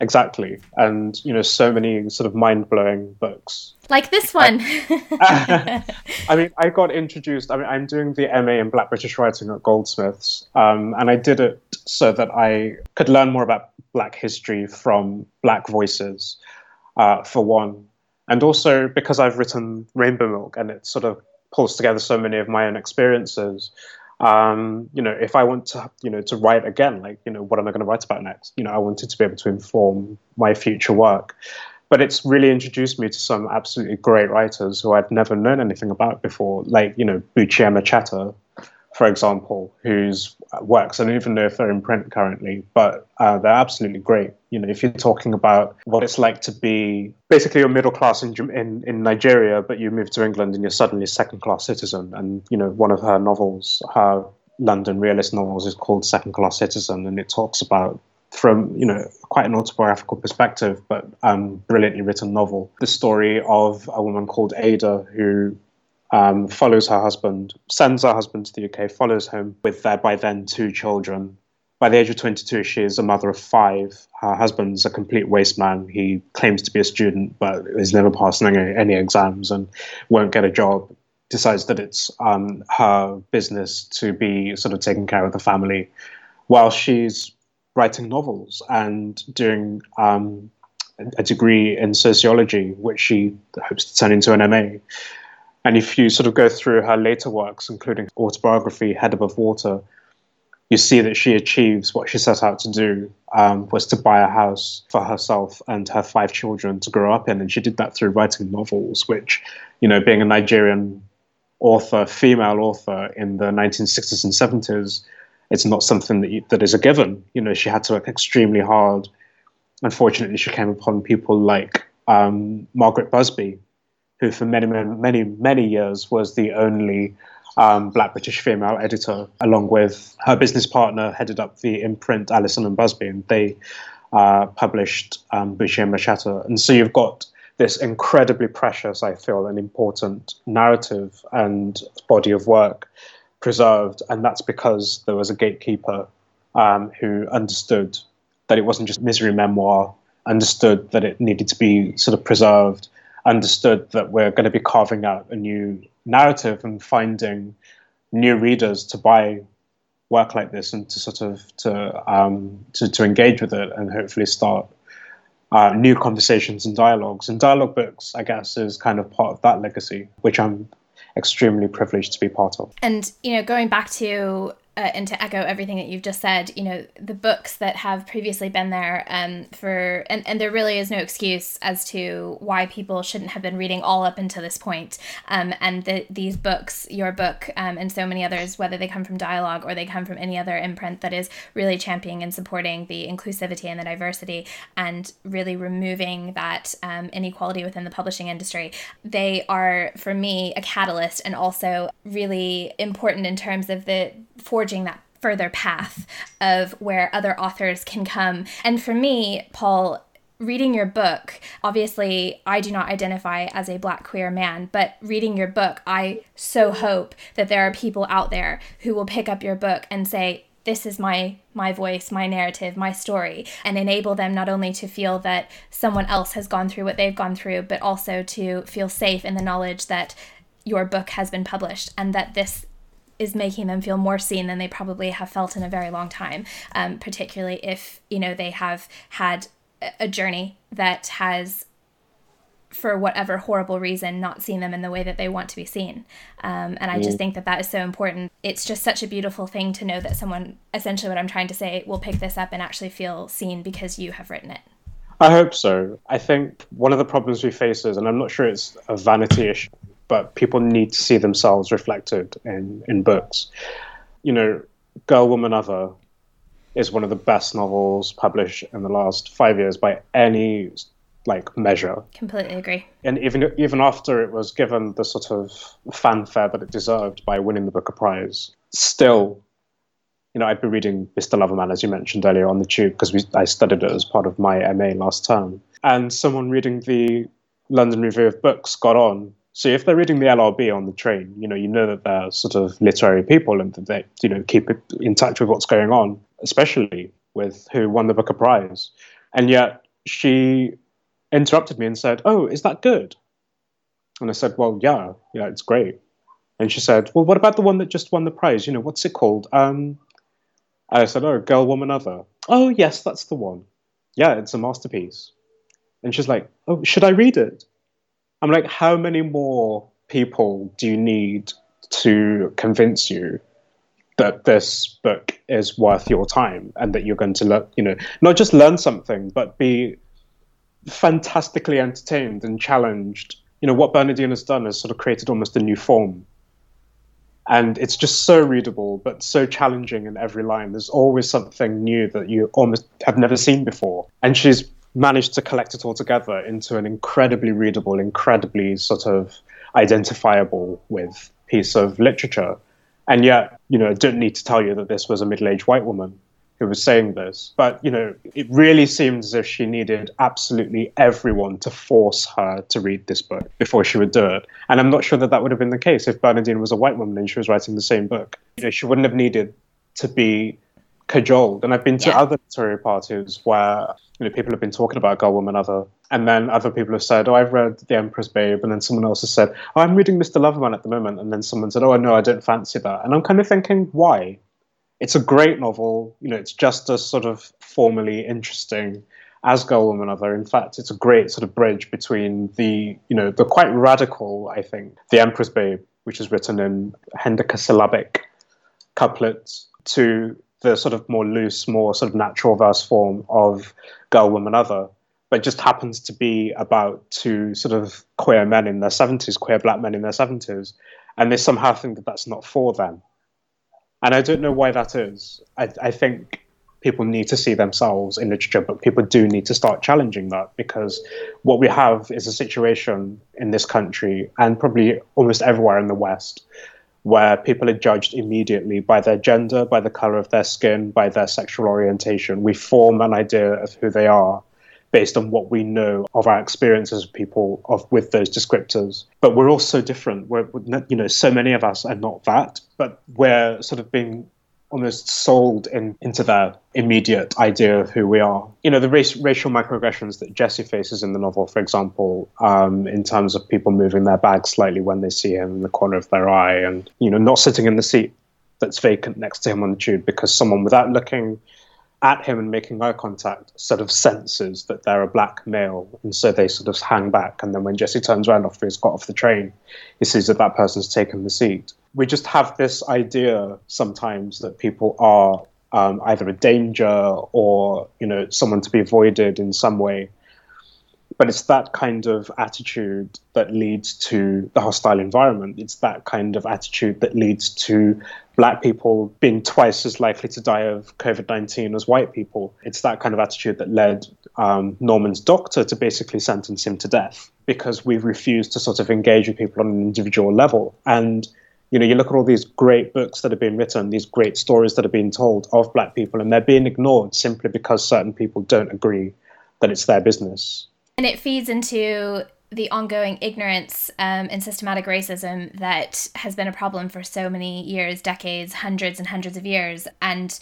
Exactly. And, you know, so many sort of mind blowing books. Like this one. I, I, mean, I got introduced, I mean, I'm doing the MA in Black British Writing at Goldsmiths. Um, and I did it so that I could learn more about Black history from Black voices, uh, for one. And also because I've written Rainbow Milk and it sort of pulls together so many of my own experiences um, you know, if I want to, you know, to write again, like, you know, what am I going to write about next? You know, I wanted to be able to inform my future work. But it's really introduced me to some absolutely great writers who I'd never known anything about before, like, you know, Buchi Emecheta, for example, whose works, I don't even know if they're in print currently, but uh, they're absolutely great. You know, if you're talking about what it's like to be basically a middle class in, in, in Nigeria, but you move to England and you're suddenly a second class citizen. And, you know, one of her novels, her London realist novels, is called Second Class Citizen, and it talks about from you know quite an autobiographical perspective, but um, brilliantly written novel. The story of a woman called Ada who um, follows her husband, sends her husband to the UK, follows him with their by then two children. By the age of 22, she is a mother of five. Her husband's a complete waste man. He claims to be a student, but is never passing any, any exams and won't get a job. Decides that it's um, her business to be sort of taking care of the family while she's writing novels and doing um, a degree in sociology, which she hopes to turn into an MA. And if you sort of go through her later works, including autobiography, Head Above Water, you see that she achieves what she set out to do, um, was to buy a house for herself and her five children to grow up in. And she did that through writing novels, which, you know, being a Nigerian author, female author in the 1960s and 70s, it's not something that, you, that is a given. You know, she had to work extremely hard. Unfortunately, she came upon people like um, Margaret Busby, who for many, many, many, years was the only um, black British female editor, along with her business partner, headed up the imprint Allison and Busby, and they uh, published um, Buchi Emecheta. And so you've got this incredibly precious, I feel, and important narrative and body of work preserved, and that's because there was a gatekeeper um, who understood that it wasn't just misery memoir, understood that it needed to be sort of preserved, understood that we're going to be carving out a new narrative and finding new readers to buy work like this and to sort of to um, to, to engage with it and hopefully start uh, new conversations and dialogues. And dialogue books, I guess, is kind of part of that legacy, which I'm extremely privileged to be part of. And you know, going back to uh, and to echo everything that you've just said, you know, the books that have previously been there um, for, and, and there really is no excuse as to why people shouldn't have been reading all up until this point. Um, and the, these books, your book, um, and so many others, whether they come from dialogue or they come from any other imprint that is really championing and supporting the inclusivity and the diversity and really removing that um, inequality within the publishing industry, they are, for me, a catalyst and also really important in terms of the forging that further path of where other authors can come. And for me, Paul, reading your book, obviously, I do not identify as a black queer man, but reading your book, I so hope that there are people out there who will pick up your book and say, this is my my voice my narrative my story and enable them not only to feel that someone else has gone through what they've gone through but also to feel safe in the knowledge that your book has been published and that this is making them feel more seen than they probably have felt in a very long time, um, particularly if you know they have had a journey that has for whatever horrible reason not seen them in the way that they want to be seen. Um, and i just mm. think that that is so important. It's just such a beautiful thing to know that someone essentially what i'm trying to say will pick this up and actually feel seen because you have written it. I hope so. I think one of the problems we face is and i'm not sure it's a vanity issue but people need to see themselves reflected in, in books. You know, Girl, Woman, Other is one of the best novels published in the last five years by any like measure. Completely agree. And even even after it was given the sort of fanfare that it deserved by winning the Booker Prize, still you know, I'd be reading Mr. Loverman, as you mentioned earlier, on the tube because I studied it as part of my MA last term. And someone reading the London Review of Books got on. So if they're reading the LRB on the train, you know, you know that they're sort of literary people and that they, you know, keep in touch with what's going on, especially with who won the Booker Prize. And yet she interrupted me and said, "Oh, is that good?" And I said, "Well, yeah, yeah, it's great." And she said, "Well, what about the one that just won the prize? You know, what's it called?" Um, I said, "Oh, Girl, Woman, Other." Oh, yes, that's the one. Yeah, it's a masterpiece. And she's like, "Oh, should I read it?" I'm like, "How many more people do you need to convince you that this book is worth your time and that you're going to learn, you know, not just learn something, but be fantastically entertained and challenged. You know, what Bernardine has done is sort of created almost a new form. And it's just so readable, but so challenging in every line. There's always something new that you almost have never seen before. And she's managed to collect it all together into an incredibly readable, incredibly sort of identifiable with piece of literature. And yet, you know, I don't need to tell you that this was a middle aged white woman who was saying this. But, you know, it really seemed as if she needed absolutely everyone to force her to read this book before she would do it. And I'm not sure that that would have been the case if Bernardine was a white woman and she was writing the same book. You know, she wouldn't have needed to be cajoled. And I've been to yeah. other literary parties where you know people have been talking about Girl, Woman, Other, and then other people have said, "Oh, I've read The Emperor's Babe," and then someone else has said, "Oh, I'm reading Mr. Loverman at the moment," and then someone said, "Oh, no, I don't fancy that," and I'm kind of thinking, why? it's a great novel. You know, it's just as sort of formally interesting as Girl, Woman, Other. In fact, it's a great sort of bridge between the, you know, the quite radical, I think, The Emperor's Babe, which is written in hendecasyllabic couplets, to the sort of more loose, more sort of natural verse form of Girl, Woman, Other. But just happens to be about two sort of queer men in their 70s, queer black men in their 70s. And they somehow think that that's not for them and I don't know why that is. I, I think people need to see themselves in literature, but people do need to start challenging that because what we have is a situation in this country and probably almost everywhere in the West where people are judged immediately by their gender, by the color of their skin, by their sexual orientation. We form an idea of who they are based on what we know of our experiences of people of with those descriptors. But we're all so different. We're, you know, so many of us are not that, but we're sort of being almost sold in, into that immediate idea of who we are. You know, the race, racial microaggressions that Jesse faces in the novel, for example, um, in terms of people moving their bag slightly when they see him in the corner of their eye and, you know, not sitting in the seat that's vacant next to him on the tube because someone without looking at him and making eye contact sort of senses that they're a black male. And so they sort of hang back. And then when Jesse turns around after he's got off the train, he sees that that person's taken the seat. We just have this idea sometimes that people are um, either a danger or, you know, someone to be avoided in some way. But it's that kind of attitude that leads to the hostile environment. It's that kind of attitude that leads to black people being twice as likely to die of COVID 19 as white people. It's that kind of attitude that led um, Norman's doctor to basically sentence him to death because we've refused to sort of engage with people on an individual level. And you know, you look at all these great books that have been written, these great stories that have been told of black people, and they're being ignored simply because certain people don't agree that it's their business. And it feeds into the ongoing ignorance um, and systematic racism that has been a problem for so many years, decades, hundreds and hundreds of years. And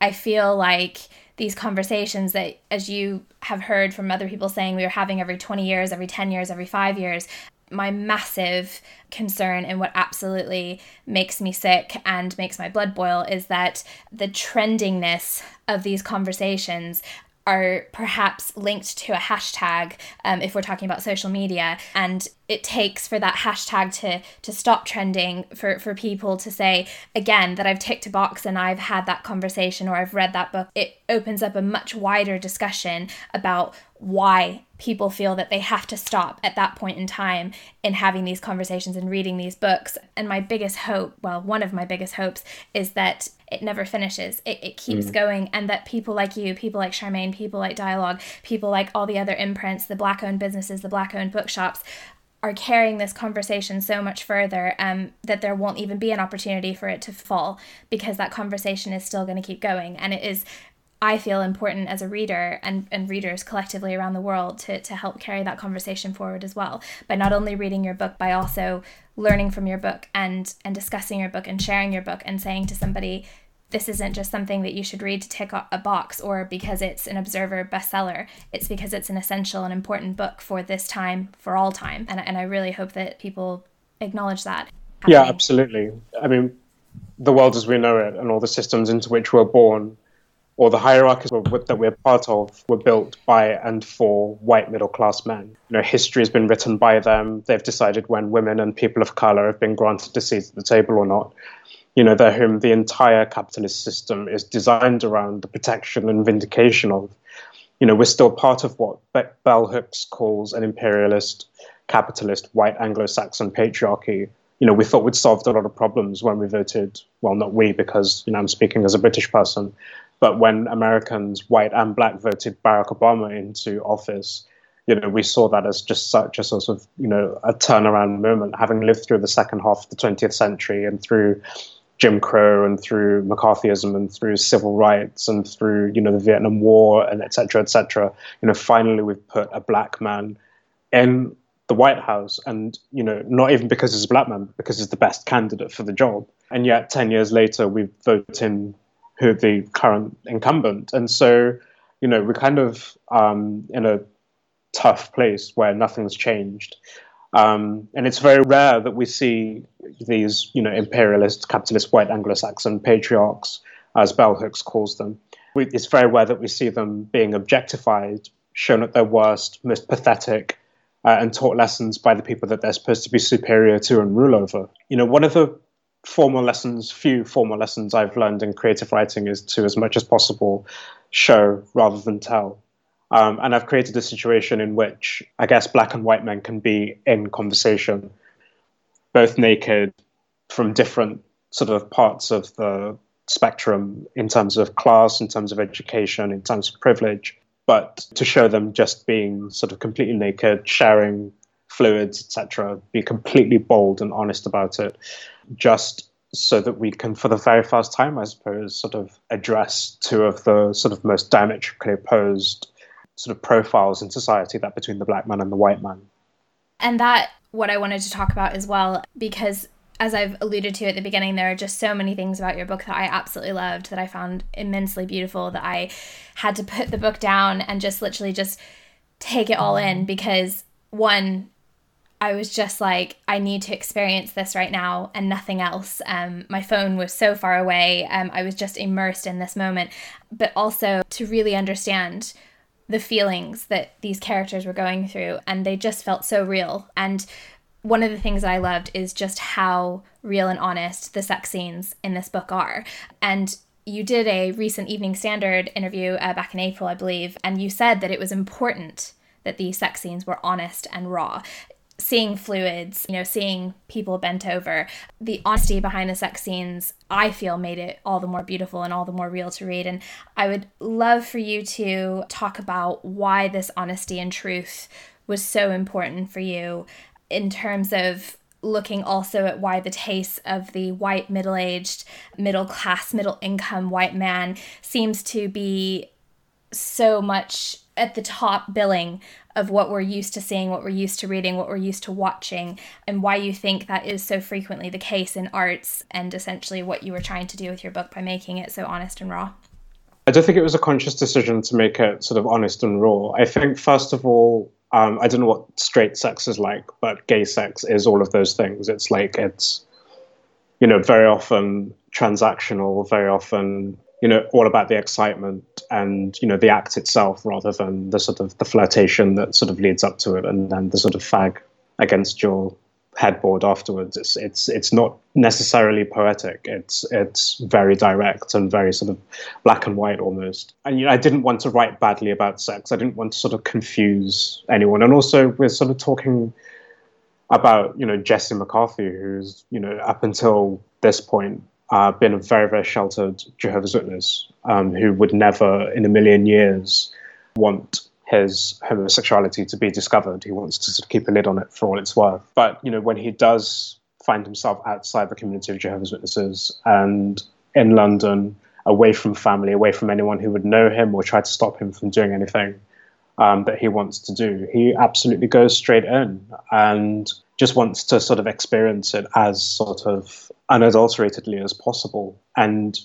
I feel like these conversations that, as you have heard from other people saying, we are having every 20 years, every 10 years, every five years. My massive concern and what absolutely makes me sick and makes my blood boil is that the trendingness of these conversations are perhaps linked to a hashtag um, if we're talking about social media and it takes for that hashtag to to stop trending for for people to say again that I've ticked a box and I've had that conversation or I've read that book. It opens up a much wider discussion about why people feel that they have to stop at that point in time in having these conversations and reading these books. And my biggest hope, well, one of my biggest hopes, is that it never finishes. It, it keeps mm. going, and that people like you, people like Sharmaine, people like Dialogue, people like all the other imprints, the black owned businesses, the black owned bookshops, are carrying this conversation so much further um, that there won't even be an opportunity for it to fall because that conversation is still going to keep going. And it is, I feel, important as a reader and, and readers collectively around the world to, to help carry that conversation forward as well by not only reading your book, by also learning from your book and, and discussing your book and sharing your book and saying to somebody, this isn't just something that you should read to tick a box or because it's an observer bestseller. It's because it's an essential and important book for this time for all time. And, and i really hope that people acknowledge that happening. yeah absolutely. I mean the world as we know it and all the systems into which we're born or the hierarchies that we're part of were built by and for white middle class men. You know, history has been written by them. They've decided when women and people of color have been granted a seat at the table or not you know, they're whom the entire capitalist system is designed around the protection and vindication of. You know, we're still part of what Bell Hooks calls an imperialist, capitalist, white Anglo-Saxon patriarchy. You know, we thought we'd solved a lot of problems when we voted. Well, not we, because you know I'm speaking as a British person, but when Americans, white and black, voted Barack Obama into office, you know, we saw that as just such a sort of, you know, a turnaround moment, having lived through the second half of the 20th century and through Jim Crow and through McCarthyism and through civil rights and through you know the Vietnam War and et cetera, et cetera. You know, finally we've put a black man in the White House, and you know, not even because he's a black man, because he's the best candidate for the job. And yet, ten years later, we vote in who the current incumbent, and so you know, we're kind of um, in a tough place where nothing's changed. Um, and it's very rare that we see these, you know, imperialist, capitalist, white Anglo-Saxon patriarchs, as Bell Hooks calls them. We, it's very rare that we see them being objectified, shown at their worst, most pathetic, uh, and taught lessons by the people that they're supposed to be superior to and rule over. You know, one of the formal lessons, few formal lessons I've learned in creative writing is to, as much as possible, show rather than tell. Um, and I've created a situation in which I guess black and white men can be in conversation, both naked from different sort of parts of the spectrum in terms of class, in terms of education, in terms of privilege, but to show them just being sort of completely naked, sharing fluids, etc., be completely bold and honest about it, just so that we can, for the very first time, I suppose, sort of address two of the sort of most diametrically opposed sort of profiles in society that between the black man and the white man. And that what I wanted to talk about as well because as I've alluded to at the beginning, there are just so many things about your book that I absolutely loved, that I found immensely beautiful, that I had to put the book down and just literally just take it all in mm. because one, I was just like, I need to experience this right now and nothing else. Um, my phone was so far away. Um, I was just immersed in this moment. But also to really understand the feelings that these characters were going through, and they just felt so real. And one of the things I loved is just how real and honest the sex scenes in this book are. And you did a recent Evening Standard interview uh, back in April, I believe, and you said that it was important that these sex scenes were honest and raw seeing fluids, you know, seeing people bent over, the honesty behind the sex scenes, I feel made it all the more beautiful and all the more real to read. And I would love for you to talk about why this honesty and truth was so important for you in terms of looking also at why the tastes of the white middle aged, middle class, middle income white man seems to be so much at the top billing of what we're used to seeing, what we're used to reading, what we're used to watching, and why you think that is so frequently the case in arts, and essentially what you were trying to do with your book by making it so honest and raw. I don't think it was a conscious decision to make it sort of honest and raw. I think, first of all, um, I don't know what straight sex is like, but gay sex is all of those things. It's like, it's, you know, very often transactional, very often you know all about the excitement and you know the act itself rather than the sort of the flirtation that sort of leads up to it and then the sort of fag against your headboard afterwards. It's it's it's not necessarily poetic. It's it's very direct and very sort of black and white almost. And you know I didn't want to write badly about sex. I didn't want to sort of confuse anyone. And also we're sort of talking about you know Jesse McCarthy who's you know up until this point uh, been a very, very sheltered Jehovah's Witness um, who would never in a million years want his homosexuality to be discovered. He wants to sort of keep a lid on it for all it's worth. But you know, when he does find himself outside the community of Jehovah's Witnesses and in London, away from family, away from anyone who would know him or try to stop him from doing anything um, that he wants to do, he absolutely goes straight in and just wants to sort of experience it as sort of unadulteratedly as possible. And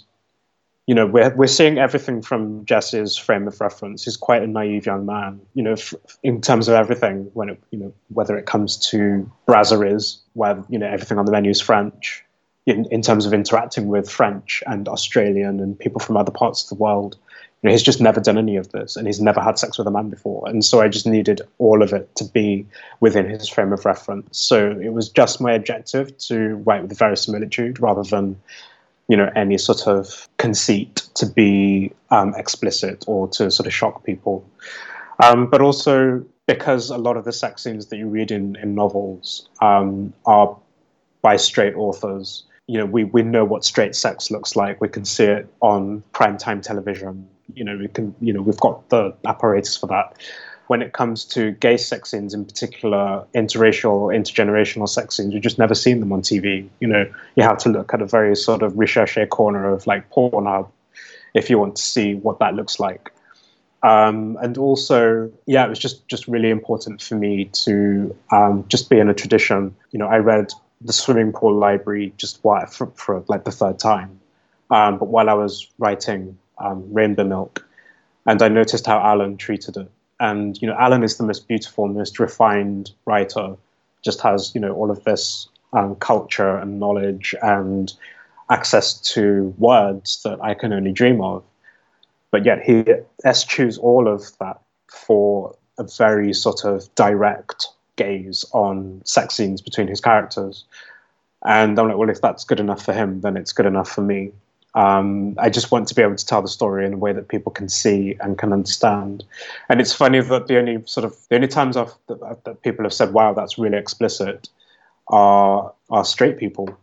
you know, we're we're seeing everything from Jesse's frame of reference. He's quite a naive young man, you know, f- in terms of everything. When it, you know, whether it comes to brasseries, where you know everything on the menu is French, in in terms of interacting with French and Australian and people from other parts of the world, know, he's just never done any of this, and he's never had sex with a man before. And so I just needed all of it to be within his frame of reference. So it was just my objective to write with verisimilitude rather than you know any sort of conceit to be um, explicit or to sort of shock people um, but also because a lot of the sex scenes that you read in, in novels um, are by straight authors you know we, we know what straight sex looks like we can see it on primetime television you know we can you know we've got the apparatus for that when it comes to gay sex scenes in particular, interracial, or intergenerational sex scenes, we've just never seen them on TV. You know, you have to look at a very sort of recherche corner of like Pornhub if you want to see what that looks like. Um, and also, yeah, it was just just really important for me to um, just be in a tradition. You know, I read the Swimming Pool Library just for, for like the third time, um, but while I was writing um, Rainbow Milk, and I noticed how Alan treated it and you know Alan is the most beautiful, most refined writer. Just has you know all of this um, culture and knowledge and access to words that I can only dream of. But yet he eschews all of that for a very sort of direct gaze on sex scenes between his characters. And I'm like, well, if that's good enough for him, then it's good enough for me. Um, I just want to be able to tell the story in a way that people can see and can understand. And it's funny that the only sort of the only times I've, that, that people have said, "Wow, that's really explicit," are are straight people.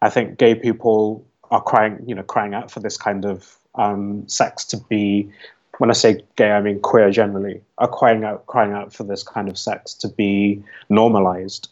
I think gay people are crying, you know, crying out for this kind of um, sex to be. When I say gay, I mean queer generally. Are crying out, crying out for this kind of sex to be normalized,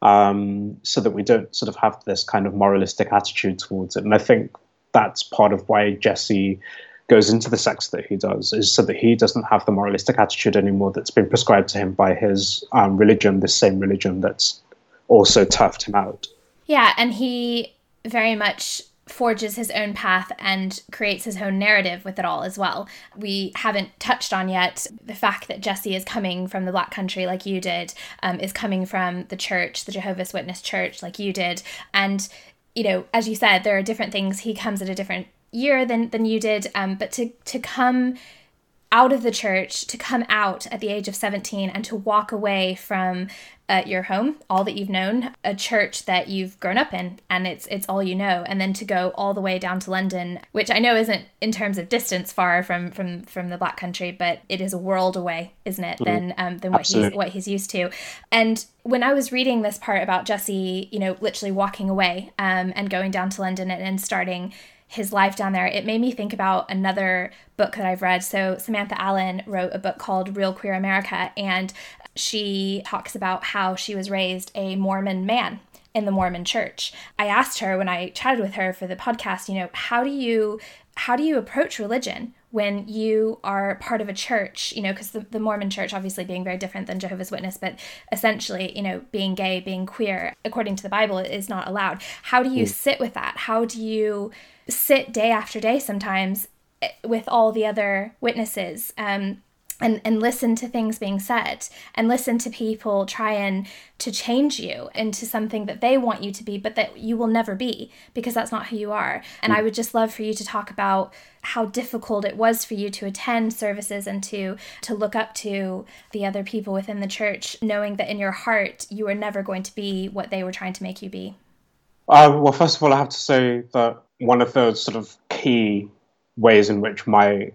um, so that we don't sort of have this kind of moralistic attitude towards it. And I think that's part of why Jesse goes into the sex that he does is so that he doesn't have the moralistic attitude anymore that's been prescribed to him by his um, religion, this same religion that's also toughed him out. Yeah, and he very much forges his own path and creates his own narrative with it all as well. We haven't touched on yet the fact that Jesse is coming from the Black Country like you did, um, is coming from the church, the Jehovah's Witness church like you did, and you know, as you said, there are different things. He comes at a different year than than you did, um, but to to come out of the church, to come out at the age of 17 and to walk away from uh, your home, all that you've known, a church that you've grown up in, and it's it's all you know, and then to go all the way down to London, which I know isn't in terms of distance far from from from the Black Country, but it is a world away, isn't it? Mm, than um, than what absolutely. he's what he's used to, and when I was reading this part about Jesse, you know, literally walking away um, and going down to London and, and starting his life down there, it made me think about another book that I've read. So, Samantha Allen wrote a book called Real Queer America, and she talks about how she was raised a Mormon man in the Mormon church. I asked her when I chatted with her for the podcast, you know, how do you how do you approach religion when you are part of a church, you know, because the, the Mormon church obviously being very different than Jehovah's Witness, but essentially, you know, being gay, being queer, according to the Bible, is not allowed. How do you mm. sit with that? How do you sit day after day sometimes eh, with all the other witnesses? Um, and, and listen to things being said and listen to people try and to change you into something that they want you to be but that you will never be because that's not who you are. And i would just love for you to talk about how difficult it was for you to attend services and to to look up to the other people within the church knowing that in your heart you were never going to be what they were trying to make you be. Uh, well first of all i have to say that one of the sort of key ways in which my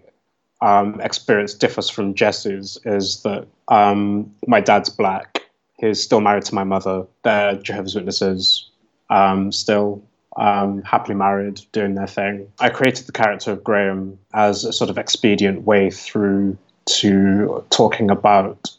um, experience differs from Jesse's is that um, my dad's black. He's still married to my mother. They're Jehovah's Witnesses, um, still um, happily married, doing their thing. I created the character of Graham as a sort of expedient way through to talking about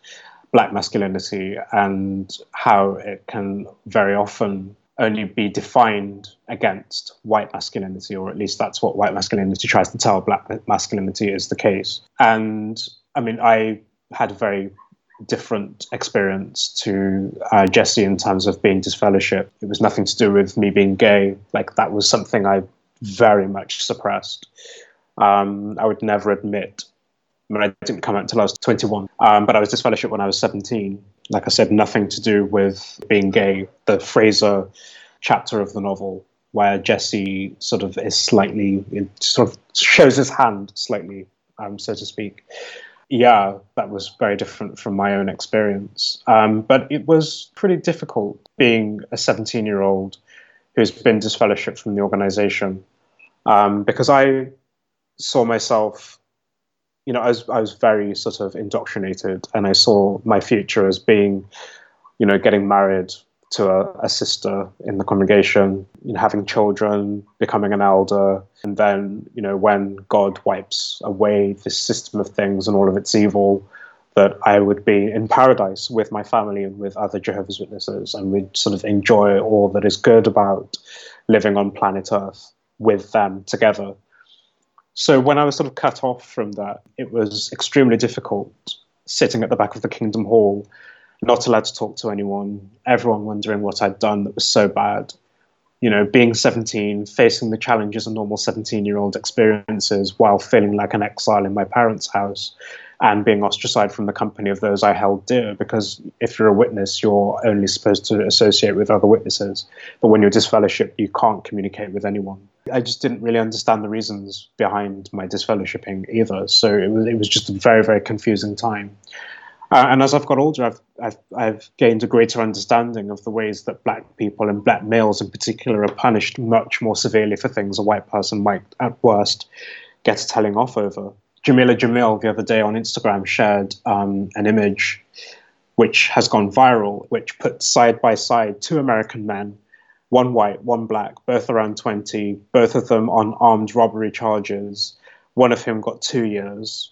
black masculinity and how it can very often only be defined against white masculinity, or at least that's what white masculinity tries to tell black masculinity is the case. And I mean, I had a very different experience to uh, Jesse in terms of being disfellowship. It was nothing to do with me being gay. Like that was something I very much suppressed. Um, I would never admit. I mean, I didn't come out until I was 21, um, but I was disfellowship when I was 17. Like I said, nothing to do with being gay. The Fraser chapter of the novel where Jesse sort of is slightly, sort of shows his hand slightly, um, so to speak yeah, that was very different from my own experience. Um, but it was pretty difficult being a 17 year old who's been disfellowshipped from the organization um, because I saw myself, you know, I was, I was very sort of indoctrinated and I saw my future as being, you know, getting married, to a, a, sister in the congregation, you know, having children, becoming an elder, and then, you know, when God wipes away this system of things and all of its evil, that I would be in paradise with my family and with other Jehovah's Witnesses, and we'd sort of enjoy all that is good about living on planet Earth with them together. So when I was sort of cut off from that, it was extremely difficult sitting at the back of the Kingdom Hall not allowed to talk to anyone, everyone wondering what I'd done that was so bad. You know, being 17, facing the challenges a normal 17 year old experiences while feeling like an exile in my parents' house and being ostracized from the company of those I held dear. Because if you're a witness, you're only supposed to associate with other witnesses. But when you're disfellowship, you can't communicate with anyone. I just didn't really understand the reasons behind my disfellowshipping either. So it was, it was just a very, very confusing time. Uh, and as I've got older, I've, I've, I've gained a greater understanding of the ways that black people and black males in particular are punished much more severely for things a white person might, at worst, get a telling off over. Jameela Jamil the other day on Instagram shared um, an image which has gone viral, which puts side by side two American men, one white, one black, both around 20, both of them on armed robbery charges, one of whom got two years,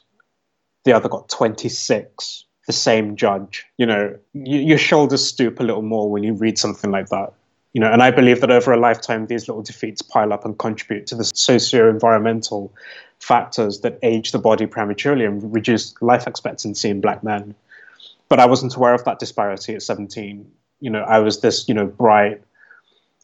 the other got 26 the same judge. You know, your shoulders stoop a little more when you read something like that. You know, and I believe that over a lifetime, these little defeats pile up and contribute to the socio-environmental factors that age the body prematurely and reduce life expectancy in black men. But I wasn't aware of that disparity at 17. You know, I was this, you know, bright,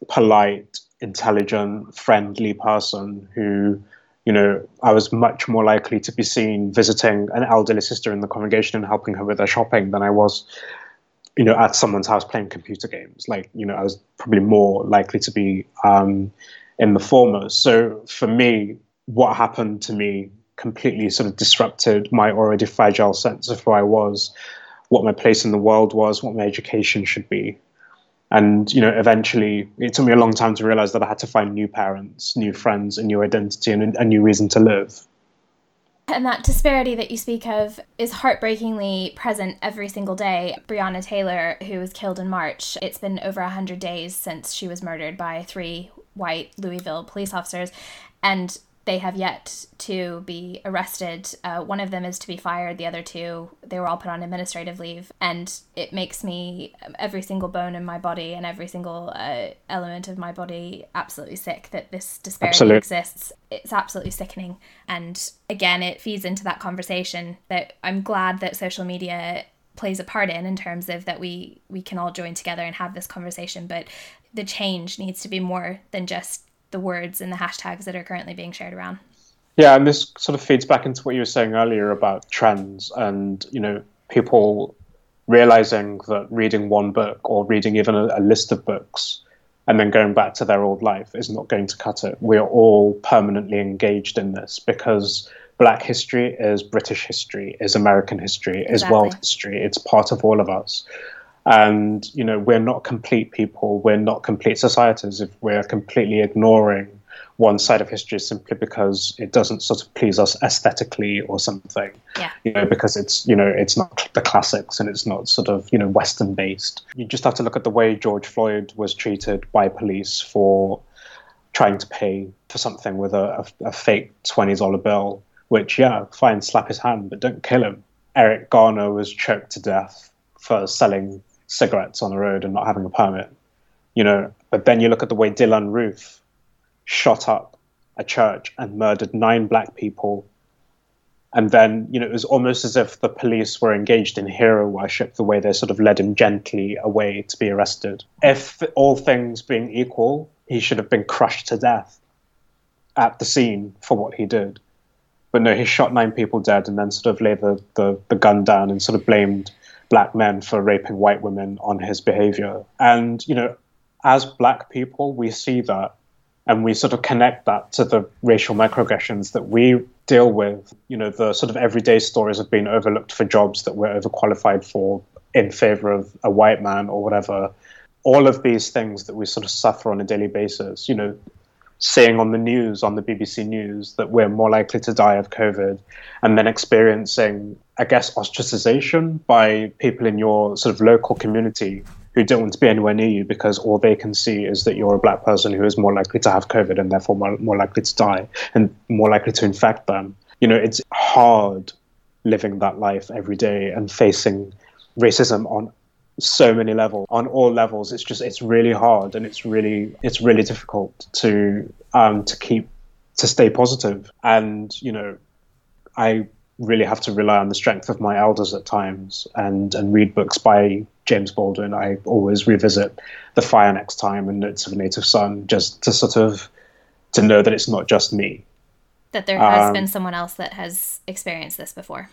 polite, intelligent, friendly person who you know, I was much more likely to be seen visiting an elderly sister in the congregation and helping her with her shopping than I was, you know, at someone's house playing computer games. Like, you know, I was probably more likely to be um, in the former. So for me, what happened to me completely sort of disrupted my already fragile sense of who I was, what my place in the world was, what my education should be and you know eventually it took me a long time to realize that i had to find new parents new friends a new identity and a new reason to live and that disparity that you speak of is heartbreakingly present every single day. Breonna Taylor, who was killed in March, it's been over 100 days since she was murdered by three white Louisville police officers. And they have yet to be arrested. Uh, one of them is to be fired. The other two, they were all put on administrative leave. And it makes me, every single bone in my body and every single uh, element of my body, absolutely sick that this disparity absolutely. exists. It's absolutely sickening. And again, it feeds into that conversation that I'm glad that social media plays a part in in terms of that we we can all join together and have this conversation but the change needs to be more than just the words and the hashtags that are currently being shared around. Yeah, and this sort of feeds back into what you were saying earlier about trends and, you know, people realizing that reading one book or reading even a, a list of books and then going back to their old life is not going to cut it. We're all permanently engaged in this because black history is British history, is American history, is world history. It's part of all of us. And, you know, we're not complete people, we're not complete societies if we're completely ignoring one side of history simply because it doesn't sort of please us aesthetically or something. Yeah. You know, because it's, you know, it's not the classics and it's not sort of, you know, Western based. You just have to look at the way George Floyd was treated by police for trying to pay for something with a, a, a fake $20 bill which, yeah, fine, slap his hand, but don't kill him. Eric Garner was choked to death for selling cigarettes on the road and not having a permit. You know, but then you look at the way Dylann Roof shot up a church and murdered nine black people. And then, you know, it was almost as if the police were engaged in hero worship, the way they sort of led him gently away to be arrested. If all things being equal, he should have been crushed to death at the scene for what he did. But no, he shot nine people dead and then sort of laid the, the, the gun down and sort of blamed black men for raping white women on his behavior. And, you know, as black people, we see that and we sort of connect that to the racial microaggressions that we deal with, you know, the sort of everyday stories of being overlooked for jobs that we're overqualified for in favor of a white man or whatever. All of these things that we sort of suffer on a daily basis, you know, seeing on the news, on the BBC News, that we're more likely to die of COVID, and then experiencing, I guess, ostracization by people in your sort of local community who don't want to be anywhere near you because all they can see is that you're a black person who is more likely to have COVID and therefore more, more likely to die and more likely to infect them. You know, it's hard living that life every day and facing racism on so many levels on all levels it's just it's really hard and it's really it's really difficult to um to keep to stay positive. And you know i really have to rely on the strength of my elders at times and and read books by james baldwin. I always revisit the fire next time and notes of a native son just to sort of to know that it's not just me. That there has um, been someone else that has experienced this before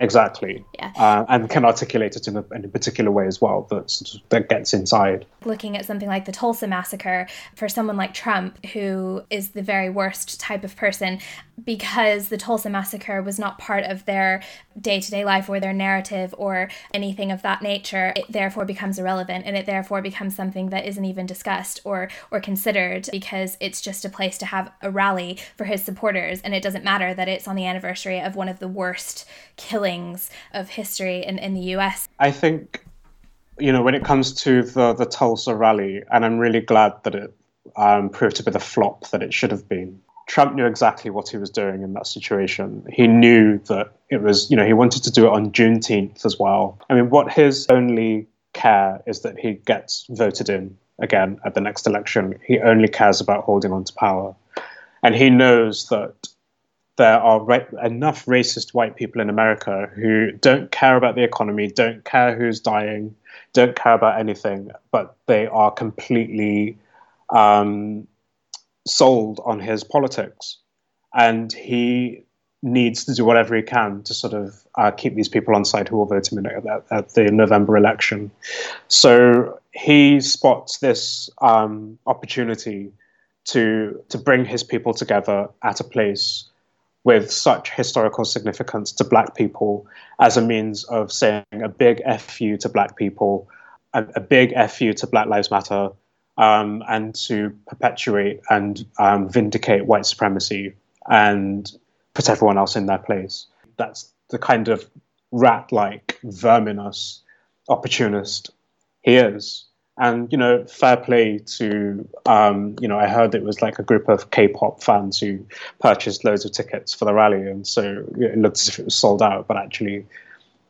Exactly. Yeah. Uh, and can articulate it in a, in a particular way as well that, that gets inside. Looking at something like the Tulsa Massacre, for someone like Trump, who is the very worst type of person, because the Tulsa Massacre was not part of their day to day life or their narrative or anything of that nature, it therefore becomes irrelevant and it therefore becomes something that isn't even discussed or, or considered because it's just a place to have a rally for his supporters. And it doesn't matter that it's on the anniversary of one of the worst killings of history in, in the US. I think, you know, when it comes to the, the Tulsa rally, and I'm really glad that it um, proved to be the flop that it should have been. Trump knew exactly what he was doing in that situation. He knew that it was, you know, he wanted to do it on Juneteenth as well. I mean, what his only care is that he gets voted in again at the next election. He only cares about holding on to power. And he knows that there are enough racist white people in America who don't care about the economy, don't care who's dying, don't care about anything, but they are completely um, sold on his politics. And he needs to do whatever he can to sort of uh, keep these people on side who will vote him in at, at the November election. So he spots this um, opportunity to to bring his people together at a place with such historical significance to black people as a means of saying a big F you to black people, a, a big you to Black Lives Matter, um, and to perpetuate and um, vindicate white supremacy and put everyone else in their place. That's the kind of rat like, verminous opportunist he is and you know fair play to um, you know i heard it was like a group of k-pop fans who purchased loads of tickets for the rally. And so it looked as if it was sold out but actually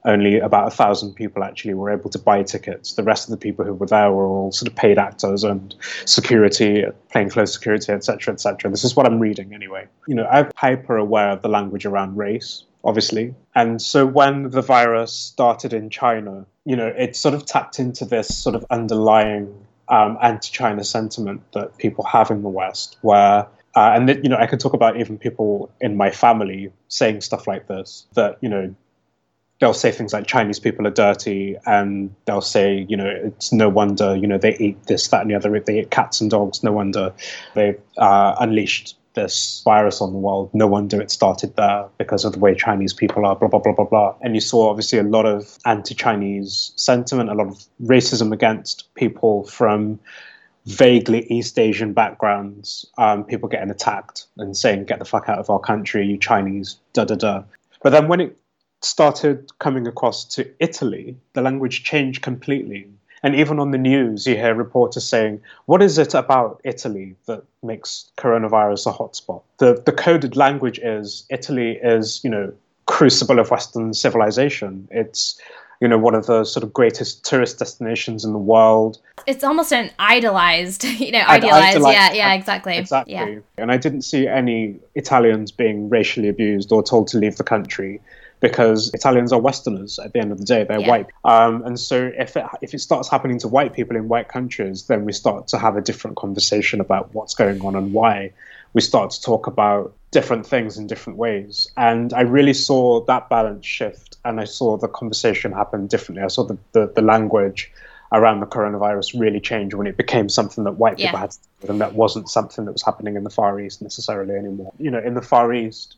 only about a thousand people actually were able to buy tickets. The rest of the people who were there were all sort of paid actors and security plainclothes security etc etc this is what i'm reading anyway. You know i'm hyper aware of the language around race obviously. And so when the virus started in China, you know, it sort of tapped into this sort of underlying um, anti-China sentiment that people have in the West, where uh, and that, you know, I can talk about even people in my family saying stuff like this. That you know, they'll say things like Chinese people are dirty, and they'll say, you know, it's no wonder, you know, they eat this, that, and the other. If they eat cats and dogs. No wonder they've uh, unleashed this virus on the world. No wonder it started there because of the way Chinese people are, blah, blah, blah, blah, blah. And you saw obviously a lot of anti Chinese sentiment, a lot of racism against people from vaguely East Asian backgrounds, um, people getting attacked and saying, get the fuck out of our country, you Chinese, da da da. But then when it started coming across to Italy, the language changed completely. And even on the news, you hear reporters saying, What is it about Italy that makes coronavirus a hotspot? The, the coded language is Italy is, you know, crucible of Western civilization. It's you know one of the sort of greatest tourist destinations in the world. It's almost an idolized, you know, idealized. idealized yeah, yeah, exactly. Exactly. Yeah. And I didn't see any Italians being racially abused or told to leave the country because Italians are Westerners at the end of the day. They're yeah. white. Um, and so if it, if it starts happening to white people in white countries, then we start to have a different conversation about what's going on and why. We start to talk about different things in different ways. And I really saw that balance shift and I saw the conversation happen differently. I saw the, the, the language around the coronavirus really change when it became something that white people had to do and that wasn't something that was happening in the Far East necessarily anymore. You know, in the Far East,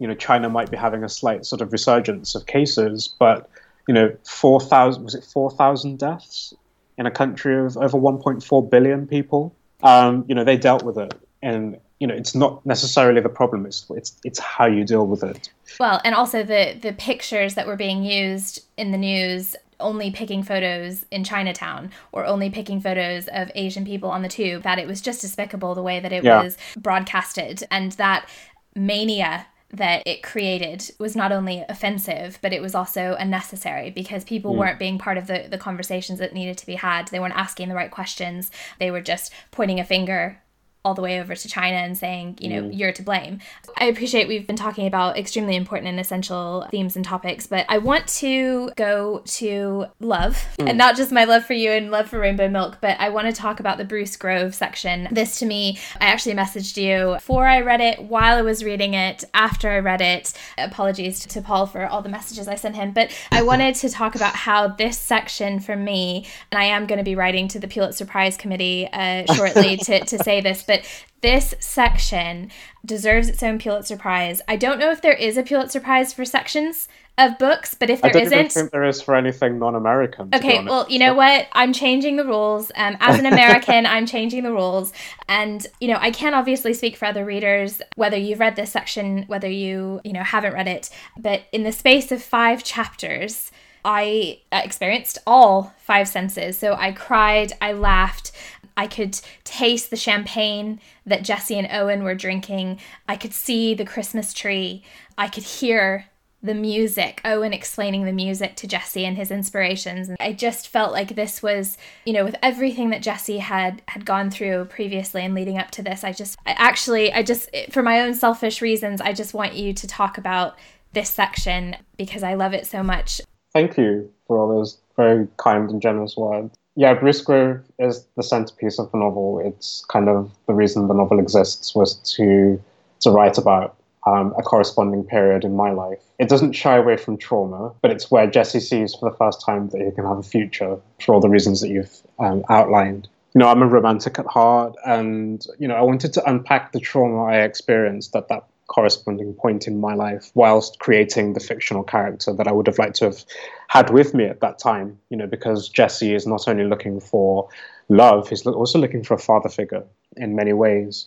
you know, China might be having a slight sort of resurgence of cases, but you know, 4,000 was it 4,000 deaths in a country of over 1.4 billion people? Um, you know, they dealt with it and you know it's not necessarily the problem it's it's it's how you deal with it well and also the the pictures that were being used in the news only picking photos in Chinatown or only picking photos of Asian people on the tube that it was just despicable the way that it yeah. was broadcasted and that mania that it created was not only offensive, but it was also unnecessary because people mm. weren't being part of the, the conversations that needed to be had. They weren't asking the right questions. They were just pointing a finger all the way over to China and saying, you know, mm. you're to blame. I appreciate we've been talking about extremely important and essential themes and topics, but I want to go to love mm. and not just my love for you and love for Rainbow Milk, but I want to talk about the Bruce Grove section. This to me, I actually messaged you before I read it, while I was reading it, after I read it. Apologies to Paul for all the messages I sent him, but I wanted to talk about how this section for me, and I am going to be writing to the Pulitzer Prize Committee uh, shortly to, to say this, but this section deserves its own Pulitzer Prize. I don't know if there is a Pulitzer Prize for sections of books, but if there I don't isn't, think there is for anything non-American. Okay, well, you know what? I'm changing the rules. Um, as an American, I'm changing the rules, and you know, I can't obviously speak for other readers whether you've read this section, whether you you know haven't read it, but in the space of five chapters. I experienced all five senses. So I cried, I laughed, I could taste the champagne that Jesse and Owen were drinking. I could see the Christmas tree. I could hear the music, Owen explaining the music to Jesse and his inspirations. And I just felt like this was, you know, with everything that Jesse had had gone through previously and leading up to this, I just I actually I just for my own selfish reasons, I just want you to talk about this section because I love it so much. Thank you for all those very kind and generous words yeah, Bruce Grove is the centerpiece of the novel. It's kind of the reason the novel exists was to to write about um, a corresponding period in my life. It doesn't shy away from trauma, but it's where Jesse sees for the first time that he can have a future for all the reasons that you've um, outlined. You know, I'm a romantic at heart, and you know, I wanted to unpack the trauma I experienced at that corresponding point in my life whilst creating the fictional character that I would have liked to have had with me at that time, you know, because Jesse is not only looking for love, he's also looking for a father figure in many ways.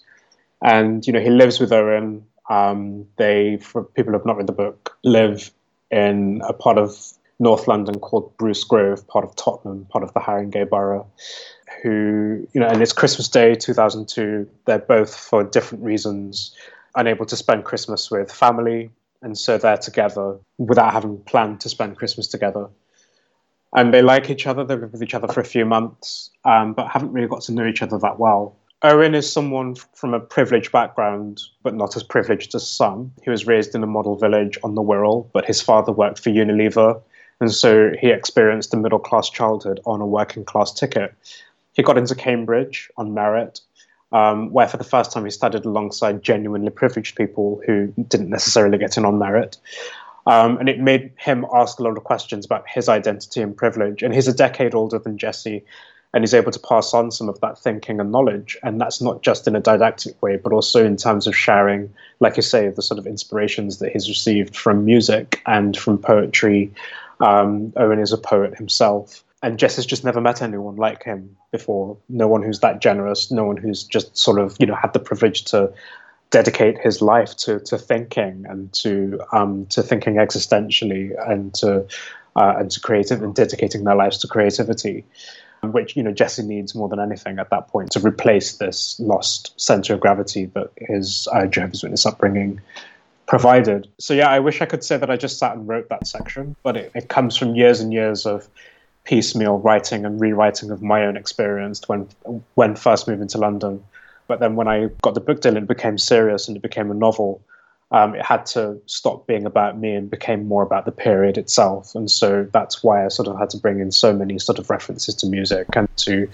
And, you know, he lives with Owen. Um, they, for people who have not read the book, live in a part of North London called Bruce Grove, part of Tottenham, part of the Haringey borough, who, you know, and it's Christmas Day 2002. They're both, for different reasons, unable to spend Christmas with family, and so they're together without having planned to spend Christmas together. And they like each other, they've lived with each other for a few months, um, but haven't really got to know each other that well. Owen is someone from a privileged background, but not as privileged as some. He was raised in a model village on the Wirral, but his father worked for Unilever, and so he experienced a middle class childhood on a working class ticket. He got into Cambridge on merit, um, where for the first time he studied alongside genuinely privileged people who didn't necessarily get in on merit. Um, and it made him ask a lot of questions about his identity and privilege. And he's a decade older than Jesse, and he's able to pass on some of that thinking and knowledge. And that's not just in a didactic way, but also in terms of sharing, like you say, the sort of inspirations that he's received from music and from poetry. Um, Owen is a poet himself and Jess has just never met anyone like him before. No one who's that generous. No one who's just sort of you know had the privilege to dedicate his life to to thinking and to um, to thinking existentially and to uh, and to creative and dedicating their lives to creativity. which you know Jesse needs more than anything at that point to replace this lost center of gravity that his uh, Jehovah's Witness upbringing provided. So yeah, I wish I could say that I just sat and wrote that section, but it, it comes from years and years of piecemeal writing and rewriting of my own experience when when first moving to London. But then when I got the book deal, it became serious and it became a novel um, it had to stop being about me and became more about the period itself. And so that's why I sort of had to bring in so many sort of references to music and to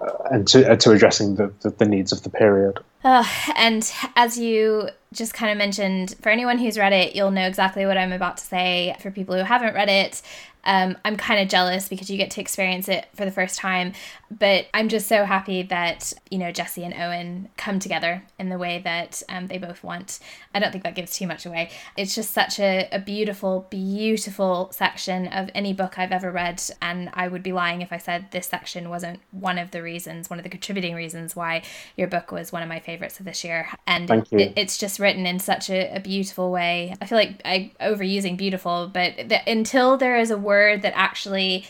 uh, and to uh, to addressing the, the, the needs of the period. Uh, and as you just kind of mentioned, for anyone who's read it, you'll know exactly what I'm about to say. For people who haven't read it, um, I'm kind of jealous because you get to experience it for the first time. But I'm just so happy that, you know, Jesse and Owen come together in the way that um, they both want. I don't think that gives too much away. It's just such a, a beautiful, beautiful section of any book I've ever read. And I would be lying if I said this section wasn't one of the reasons, one of the contributing reasons why your book was one of my favorites of this year. And it, it's just written in such a, a, beautiful way. I feel like I overusing beautiful, but the, until there is a word that actually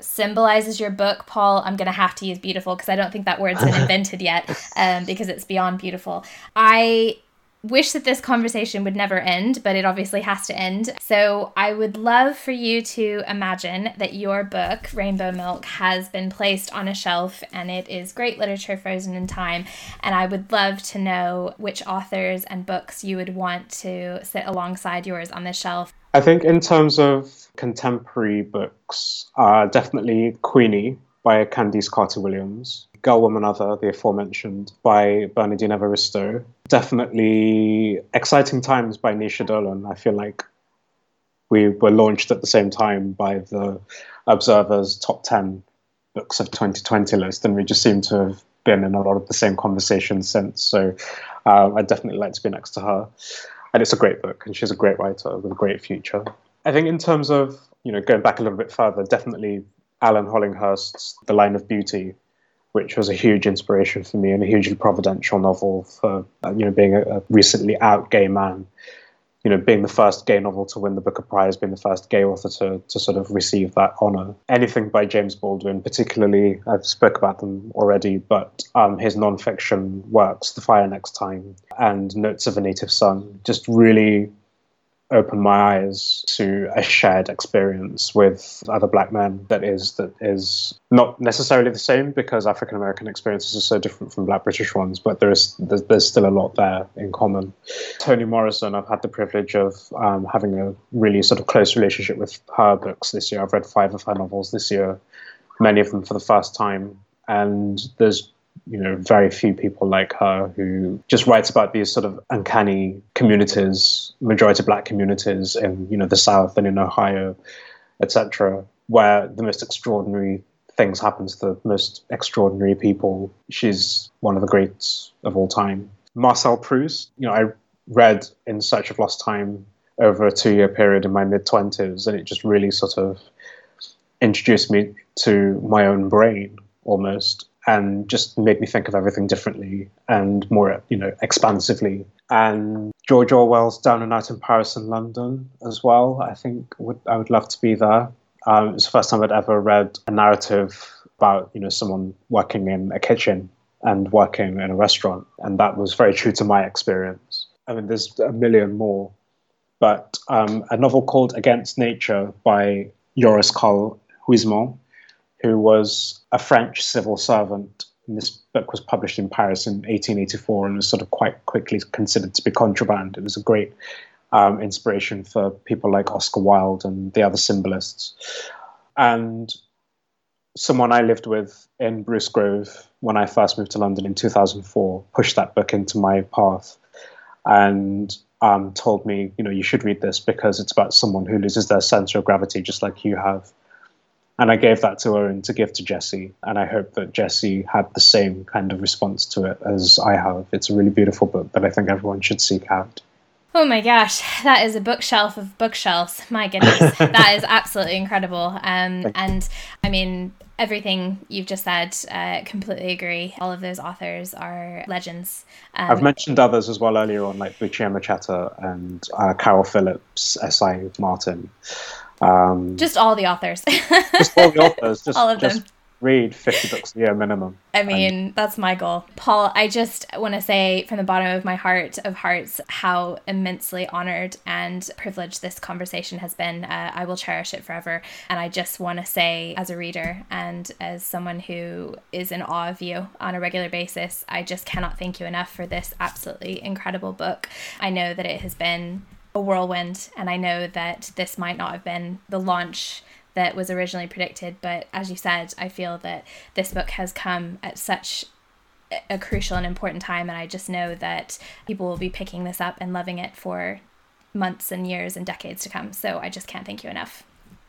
symbolizes your book, Paul, I'm going to have to use beautiful because I don't think that word's been invented yet um, because it's beyond beautiful. I wish that this conversation would never end, but it obviously has to end. So I would love for you to imagine that your book, Rainbow Milk, has been placed on a shelf and it is great literature frozen in time. And I would love to know which authors and books you would want to sit alongside yours on the shelf. I think, in terms of contemporary books, uh, definitely Queenie by Candice Carty-Williams. Girl, Woman, Other, the aforementioned, by Bernardine Evaristo. Definitely Exciting Times by Naoise Dolan. I feel like we were launched at the same time by the Observer's top 10 books of 2020 list, and we just seem to have been in a lot of the same conversations since. So uh, I'd definitely like to be next to her. And it's a great book, and she's a great writer with a great future. I think in terms of you know going back a little bit further, definitely Alan Hollinghurst's The Line of Beauty which was a huge inspiration for me and a hugely providential novel for uh, you know being a, a, recently out gay man you know being the first gay novel to win the booker prize being the first gay author to, to sort of receive that honor. Anything by james baldwin particularly i've spoke about them already but um, his nonfiction works the fire next time and notes of a native son just really opened my eyes to a shared experience with other black men that is that is not necessarily the same because African American experiences are so different from black British ones, but there is there's, there's, still a lot there in common. Toni Morrison, I've had the privilege of um, having a really sort of close relationship with her books this year. I've read five of her novels this year, many of them for the first time, and there's you know very few people like her who just writes about these sort of uncanny communities majority black communities in you know the south and in ohio etc where the most extraordinary things happen to the most extraordinary people. She's one of the greats of all time. Marcel proust you know i read in search of lost time over a two year period in my mid 20s and it just really sort of introduced me to my own brain almost and just made me think of everything differently and more, you know, expansively. And George Orwell's Down and Out in Paris and London as well. I think would I would love to be there. Um, it was the first time I'd ever read a narrative about, you know, someone working in a kitchen and working in a restaurant, and that was very true to my experience. I mean, there's a million more, but um, a novel called Against Nature by Joris Karl Huysmans who was a French civil servant. And this book was published in Paris in 1884 and was sort of quite quickly considered to be contraband. It was a great um, inspiration for people like Oscar Wilde and the other symbolists. And someone I lived with in Bruce Grove when I first moved to London in 2004 pushed that book into my path and um, told me, you know, you should read this because it's about someone who loses their center of gravity just like you have. And I gave that to her and to give to Jesse. And I hope that Jesse had the same kind of response to it as I have. It's a really beautiful book that I think everyone should seek out. Oh my gosh, that is a bookshelf of bookshelves. My goodness, that is absolutely incredible. Um, and I mean, everything you've just said, uh, completely agree. All of those authors are legends. Um, I've mentioned others as well earlier on, like Buchi Emecheta and uh, Caryl Phillips, S.I. Martin. Um, just all the authors. just all the authors. Just, all of just, them. read 50 books a year minimum. I mean, and- that's my goal. Paul, I just want to say from the bottom of my heart of hearts how immensely honored and privileged this conversation has been. Uh, I will cherish it forever. And I just want to say, as a reader and as someone who is in awe of you on a regular basis, I just cannot thank you enough for this absolutely incredible book. I know that it has been a whirlwind, and I know that this might not have been the launch that was originally predicted. But as you said, I feel that this book has come at such a crucial and important time. And I just know that people will be picking this up and loving it for months and years and decades to come. So I just can't thank you enough.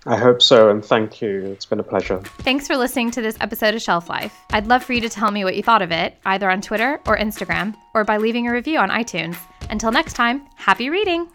I hope so, and thank you. It's been a pleasure. Thanks for listening to this episode of Shelf Life. I'd love for you to tell me what you thought of it, either on Twitter or Instagram, or by leaving a review on iTunes. Until next time, happy reading!